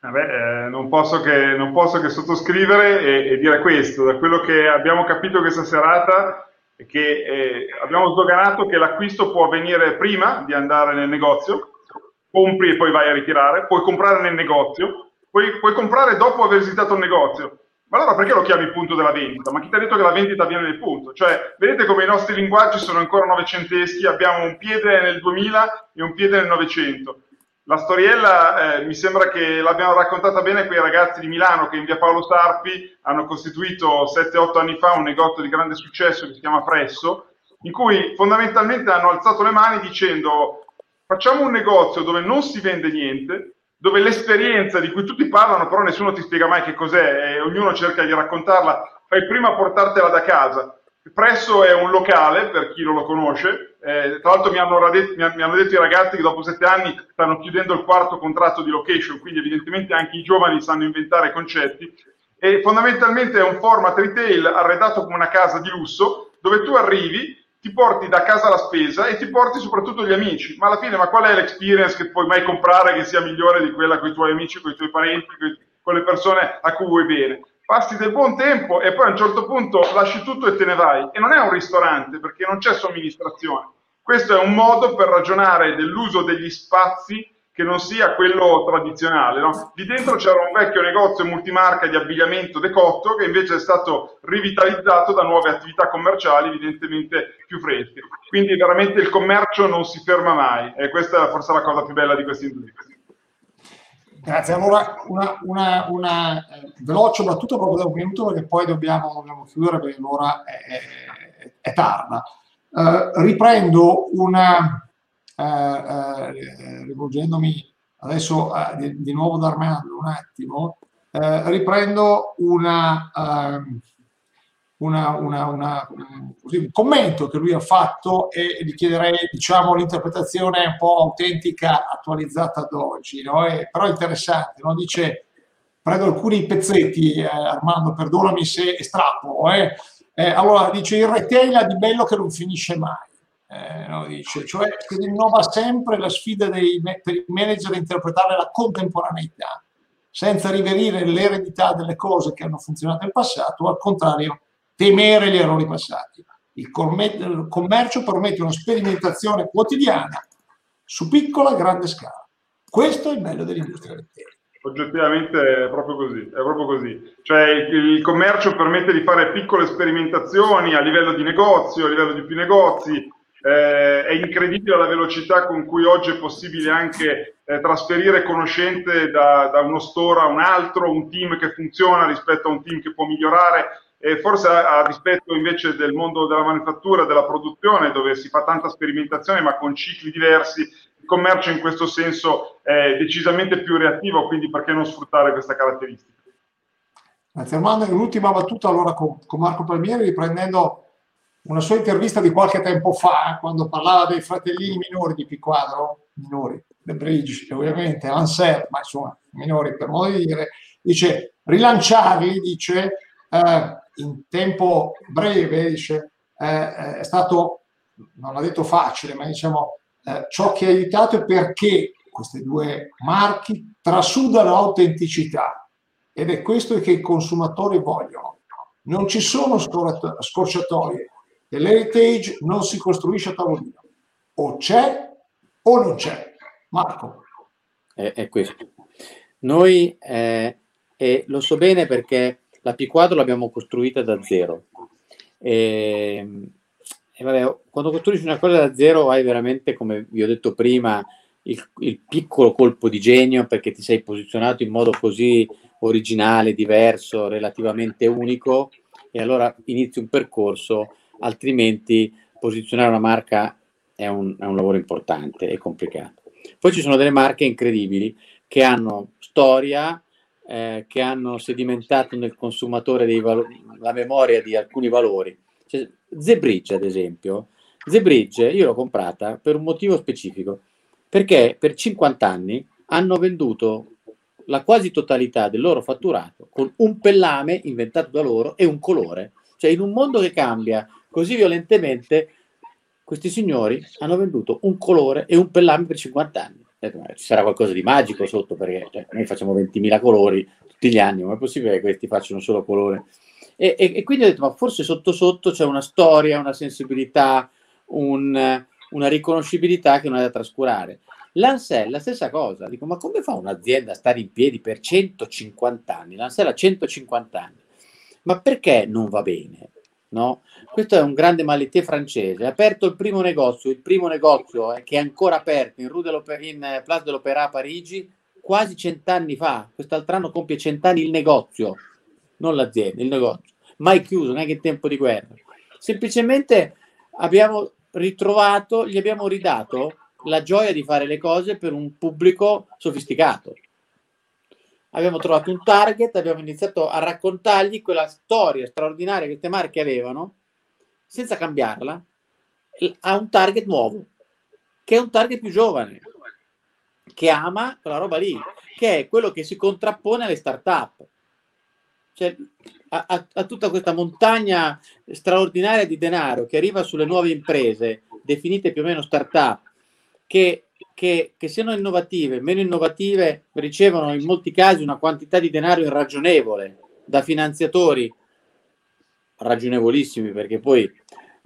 Vabbè, eh, non, posso che, non, posso che, sottoscrivere e, e, dire questo. Da quello che abbiamo capito questa serata che eh, abbiamo sdoganato che l'acquisto può avvenire prima di andare nel negozio, compri e poi vai a ritirare, puoi comprare nel negozio, puoi, puoi comprare dopo aver visitato il negozio. Ma allora perché lo chiami punto della vendita? Ma chi ti ha detto che la vendita avviene nel punto? Cioè, vedete come i nostri linguaggi sono ancora novecenteschi, abbiamo un piede nel 2000 e un piede nel 900 la storiella eh, mi sembra che l'abbiano raccontata bene quei ragazzi di Milano che in via Paolo Sarpi hanno costituito 7-8 anni fa un negozio di grande successo che si chiama Presso, in cui fondamentalmente hanno alzato le mani dicendo facciamo un negozio dove non si vende niente, dove l'esperienza di cui tutti parlano però nessuno ti spiega mai che cos'è e ognuno cerca di raccontarla, fai prima a portartela da casa. Presso è un locale, per chi non lo conosce, eh, tra l'altro mi hanno, radetto, mi, mi hanno, detto i ragazzi che dopo sette anni stanno chiudendo il quarto contratto di location, quindi evidentemente anche i giovani sanno inventare concetti, e fondamentalmente è un format retail arredato come una casa di lusso, dove tu arrivi, ti porti da casa la spesa e ti porti soprattutto gli amici, ma alla fine ma qual è l'experience che puoi mai comprare che sia migliore di quella con i tuoi amici, con i tuoi parenti, con le persone a cui vuoi bene? passi del buon tempo e poi a un certo punto lasci tutto e te ne vai. E non è un ristorante perché non c'è somministrazione. Questo è un modo per ragionare dell'uso degli spazi che non sia quello tradizionale. No? Lì dentro c'era un vecchio negozio multimarca di abbigliamento decotto che invece è stato rivitalizzato da nuove attività commerciali evidentemente più fresche. Quindi veramente il commercio non si ferma mai e questa è forse la cosa più bella di questa industria. Grazie. Allora, una, una, una eh, veloce battuta proprio da un minuto perché poi dobbiamo, dobbiamo chiudere perché l'ora è, è, è tarda. Eh, riprendo una, rivolgendomi adesso eh, di, di, nuovo da Armando un attimo, eh, riprendo una ehm, una, una, una, così, un commento che lui ha fatto e gli chiederei diciamo, l'interpretazione un po' autentica, attualizzata ad oggi, no? e, però interessante. No? Dice, prendo alcuni pezzetti, eh, Armando, perdonami se estrapolo. Eh. Eh, allora, dice, il retail ha di bello che non finisce mai. Eh, no, dice, cioè si rinnova sempre la sfida dei, per i manager di interpretare la contemporaneità senza riverire l'eredità delle cose che hanno funzionato nel passato, o al contrario temere gli errori passati. Il commercio permette una sperimentazione quotidiana su piccola e grande scala. Questo è il bello dell'industria retail. Oggettivamente è proprio così, è proprio così. Cioè il, il, commercio permette di fare piccole sperimentazioni a livello di negozio, a livello di più negozi. Eh, è incredibile la velocità con cui oggi è possibile anche eh, trasferire conoscenze da, da uno store a un altro, un team che funziona rispetto a un team che può migliorare e forse a, a, rispetto invece del mondo della manifattura, della produzione, dove si fa tanta sperimentazione ma con cicli diversi, il commercio in questo senso è decisamente più reattivo, quindi perché non sfruttare questa caratteristica? Grazie Armando. L'ultima battuta allora con, con, Marco Palmieri, riprendendo una sua intervista di qualche tempo fa, quando parlava dei fratellini minori di Piquadro, minori, The Bridge, ovviamente, Lancer, ma insomma, minori per modo di dire, dice rilanciarli, dice, eh, in tempo breve, dice, eh, è stato, non ha detto facile, ma diciamo, eh, ciò che ha aiutato è perché questi due marchi trasudano autenticità ed è questo che i consumatori vogliono. Non ci sono scorciatoie, l'heritage non si costruisce a tavolino, o c'è o non c'è? Marco. È, è questo. Noi, eh, e lo so bene perché la P4 l'abbiamo costruita da zero. E, e vabbè, quando costruisci una cosa da zero hai veramente, come vi ho detto prima, il, il, piccolo colpo di genio perché ti sei posizionato in modo così originale, diverso, relativamente unico e allora inizi un percorso, altrimenti posizionare una marca è un, è un lavoro importante e complicato. Poi ci sono delle marche incredibili che hanno storia, eh, che hanno sedimentato nel consumatore valo- la memoria di alcuni valori. Cioè, Zebridge, ad esempio, Zebridge io l'ho comprata per un motivo specifico, perché per 50 anni hanno venduto la quasi totalità del loro fatturato con un pellame inventato da loro e un colore. Cioè, in un mondo che cambia così violentemente, questi signori hanno venduto un colore e un pellame per 50 anni. Ci sarà qualcosa di magico sotto perché cioè, noi facciamo 20.000 colori tutti gli anni, ma è possibile che questi facciano solo colore? E, e, e quindi ho detto, ma forse sotto sotto c'è una storia, una sensibilità, un, una riconoscibilità che non è da trascurare. L'Ansel, la stessa cosa, dico, ma come fa un'azienda a stare in piedi per 150 anni? L'Ansel ha 150 anni, ma perché non va bene? No? Questo è un grande malettier francese. Ha aperto il primo negozio, il primo negozio eh, che è ancora aperto in, Rue de in eh, Place de l'Opéra a Parigi quasi cent'anni fa. Quest'altro anno compie cent'anni il negozio, non l'azienda, il negozio. Mai chiuso, neanche in tempo di guerra. Semplicemente abbiamo ritrovato, gli abbiamo ridato la gioia di fare le cose per un pubblico sofisticato. Abbiamo trovato un target, abbiamo iniziato a raccontargli quella storia straordinaria che queste marche avevano, senza cambiarla, a un target nuovo, che è un target più giovane, che ama quella roba lì, che è quello che si contrappone alle start-up. Cioè, a, a, a, tutta questa montagna straordinaria di denaro che arriva sulle nuove imprese, definite più o meno start-up, che, che, che siano innovative, meno innovative, ricevono in molti casi una quantità di denaro irragionevole da finanziatori ragionevolissimi perché poi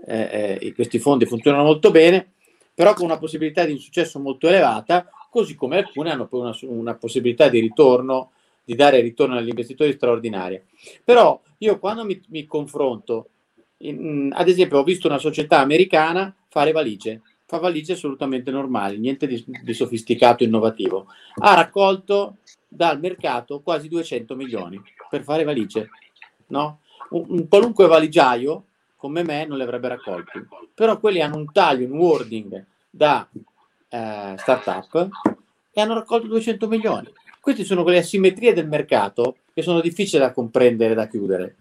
eh, eh, questi fondi funzionano molto bene, però con una possibilità di successo molto elevata, così come alcune hanno poi una, una possibilità di ritorno, di dare ritorno agli investitori straordinaria. Però io quando mi, mi confronto, in, ad esempio ho visto una società americana fare valigie, fa valigie assolutamente normali, niente di, di sofisticato, innovativo. Ha raccolto dal mercato quasi 200 milioni per fare valigie, no? Un, un qualunque valigiaio come me non li avrebbe raccolti, però quelli hanno un taglio, un wording da eh, startup e hanno raccolto 200 milioni. Queste sono quelle asimmetrie del mercato che sono difficili da comprendere, da chiudere.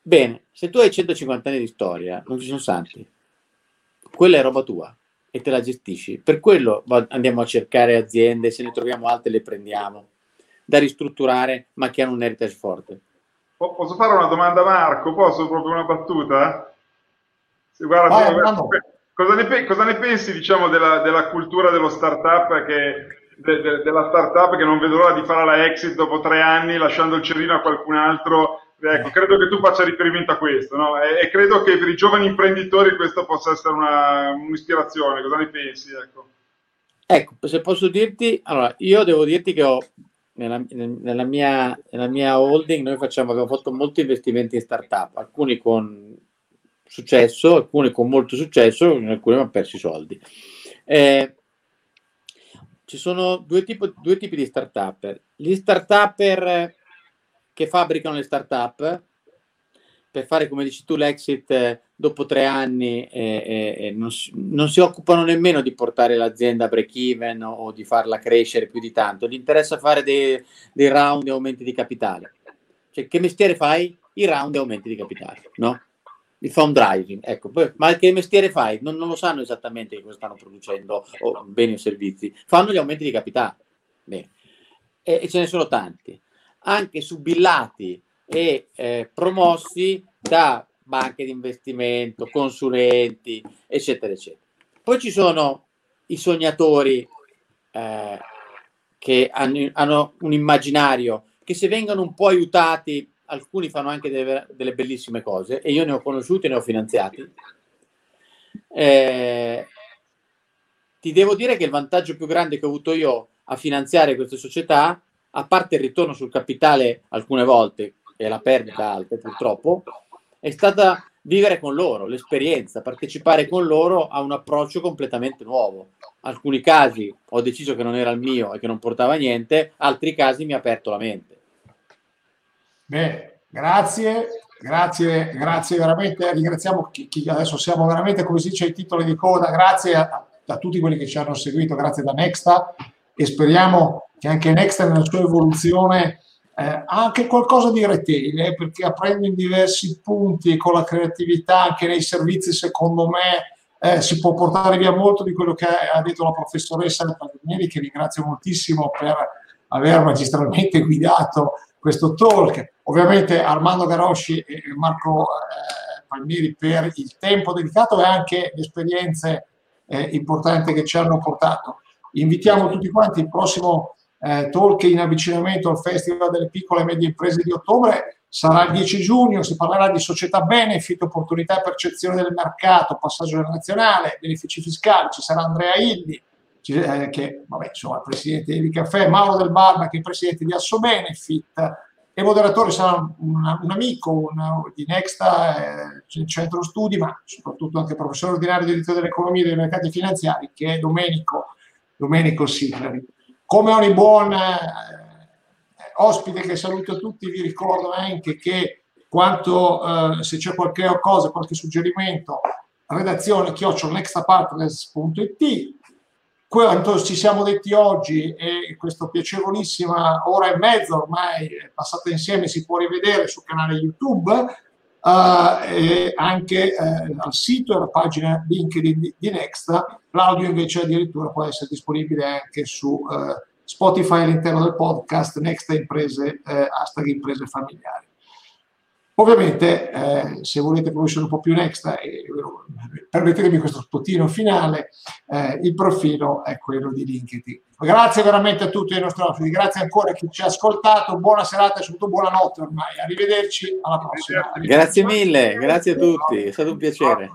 Bene, se tu hai 150 anni di storia, non ci sono santi. Quella è roba tua e te la gestisci. Per quello andiamo a cercare aziende, se ne troviamo altre le prendiamo, da ristrutturare, ma che hanno un heritage forte. Posso fare una domanda a Marco? Posso proprio una battuta? Se, guarda, oh, se, no. cosa, ne, cosa, ne, pensi diciamo, della, della, cultura dello startup che, de, de, della startup che non vedo l'ora di fare la exit dopo tre anni lasciando il cerino a qualcun altro Ecco, credo che tu faccia riferimento a questo, no? e, e, credo che per i giovani imprenditori questo possa essere una, un'ispirazione. Cosa ne pensi? Ecco. ecco, se posso dirti, allora, io devo dirti che ho nella, nella, mia, nella mia holding noi facciamo, abbiamo fatto molti investimenti in startup, alcuni con successo, alcuni con molto successo, alcuni abbiamo perso i soldi. Eh, ci sono due, tipo, due tipi di startup. Gli startup che fabbricano le start-up per fare, come dici tu, l'exit eh, dopo tre anni e, e, e non, si, non, si, occupano nemmeno di portare l'azienda a break-even o, o, di farla crescere più di tanto. Gli interessa fare dei, dei round e aumenti di capitale. Cioè, che mestiere fai? I round e aumenti di capitale, no? Il fundraising, ecco. Ma che mestiere fai? Non, non, lo sanno esattamente cosa stanno producendo o beni o servizi. Fanno gli aumenti di capitale. Bene. E, e ce ne sono tanti anche subillati e eh, promossi da banche di investimento, consulenti, eccetera, eccetera. Poi ci sono i sognatori eh, che hanno, hanno, un immaginario che se vengono un po' aiutati, alcuni fanno anche delle, delle bellissime cose e io ne ho conosciuti e ne ho finanziati. Eh, ti devo dire che il vantaggio più grande che ho avuto io a finanziare queste società, a parte il ritorno sul capitale alcune volte e la perdita alta purtroppo, è stata vivere con loro, l'esperienza, partecipare con loro a un approccio completamente nuovo. Alcuni casi ho deciso che non era il mio e che non portava niente, altri casi mi ha aperto la mente. Beh, grazie, grazie, grazie veramente. Ringraziamo chi, chi adesso siamo veramente, come si dice, ai titoli di coda. Grazie a, a tutti quelli che ci hanno seguito, grazie da Nexta e speriamo che anche Nexta nella sua evoluzione eh, ha anche qualcosa di retail, eh, perché aprendo in diversi punti con la creatività anche nei servizi, secondo me, eh, si può portare via molto di quello che ha detto la professoressa Paglionieri, che ringrazio moltissimo per aver magistralmente *laughs* guidato questo talk. Ovviamente Armando Garosci e Marco eh, Palmieri per il tempo dedicato e anche le esperienze eh, importanti che ci hanno portato. Invitiamo tutti quanti il prossimo eh, talk in avvicinamento al Festival delle piccole e medie imprese di ottobre sarà il 10 giugno, si parlerà di società benefit, opportunità e percezione del mercato, passaggio generazionale, benefici fiscali, ci sarà Andrea Illi, eh, che insomma, il presidente di Caffè, Mauro Del Barba, che è il presidente di Asso Benefit, e moderatore sarà un, un amico un, di Nexta, eh, centro studi, ma soprattutto anche professore ordinario di diritto dell'economia e dei mercati finanziari, che è Domenico, Domenico Siglari. Come ogni buon eh, ospite che saluto tutti, vi ricordo anche che quanto eh, se c'è qualche cosa, qualche suggerimento, redazione chiocciolnextapartners.it quanto ci siamo detti oggi e questa piacevolissima ora e mezza ormai passata insieme si può rivedere sul canale YouTube e anche uh, al sito e alla pagina LinkedIn di, di Nexta. L'audio invece addirittura può essere disponibile anche su uh, Spotify all'interno del podcast Nexta Imprese, hashtag imprese familiari. Ovviamente, eh, se volete conoscere un po' più Nexta, eh, permettetemi questo spottino finale, eh, il profilo è quello di LinkedIn. Grazie veramente a tutti i nostri ospiti, grazie ancora a chi ci ha ascoltato, buona serata e soprattutto buonanotte ormai, arrivederci, alla prossima. Grazie mille, grazie a tutti, è stato un piacere.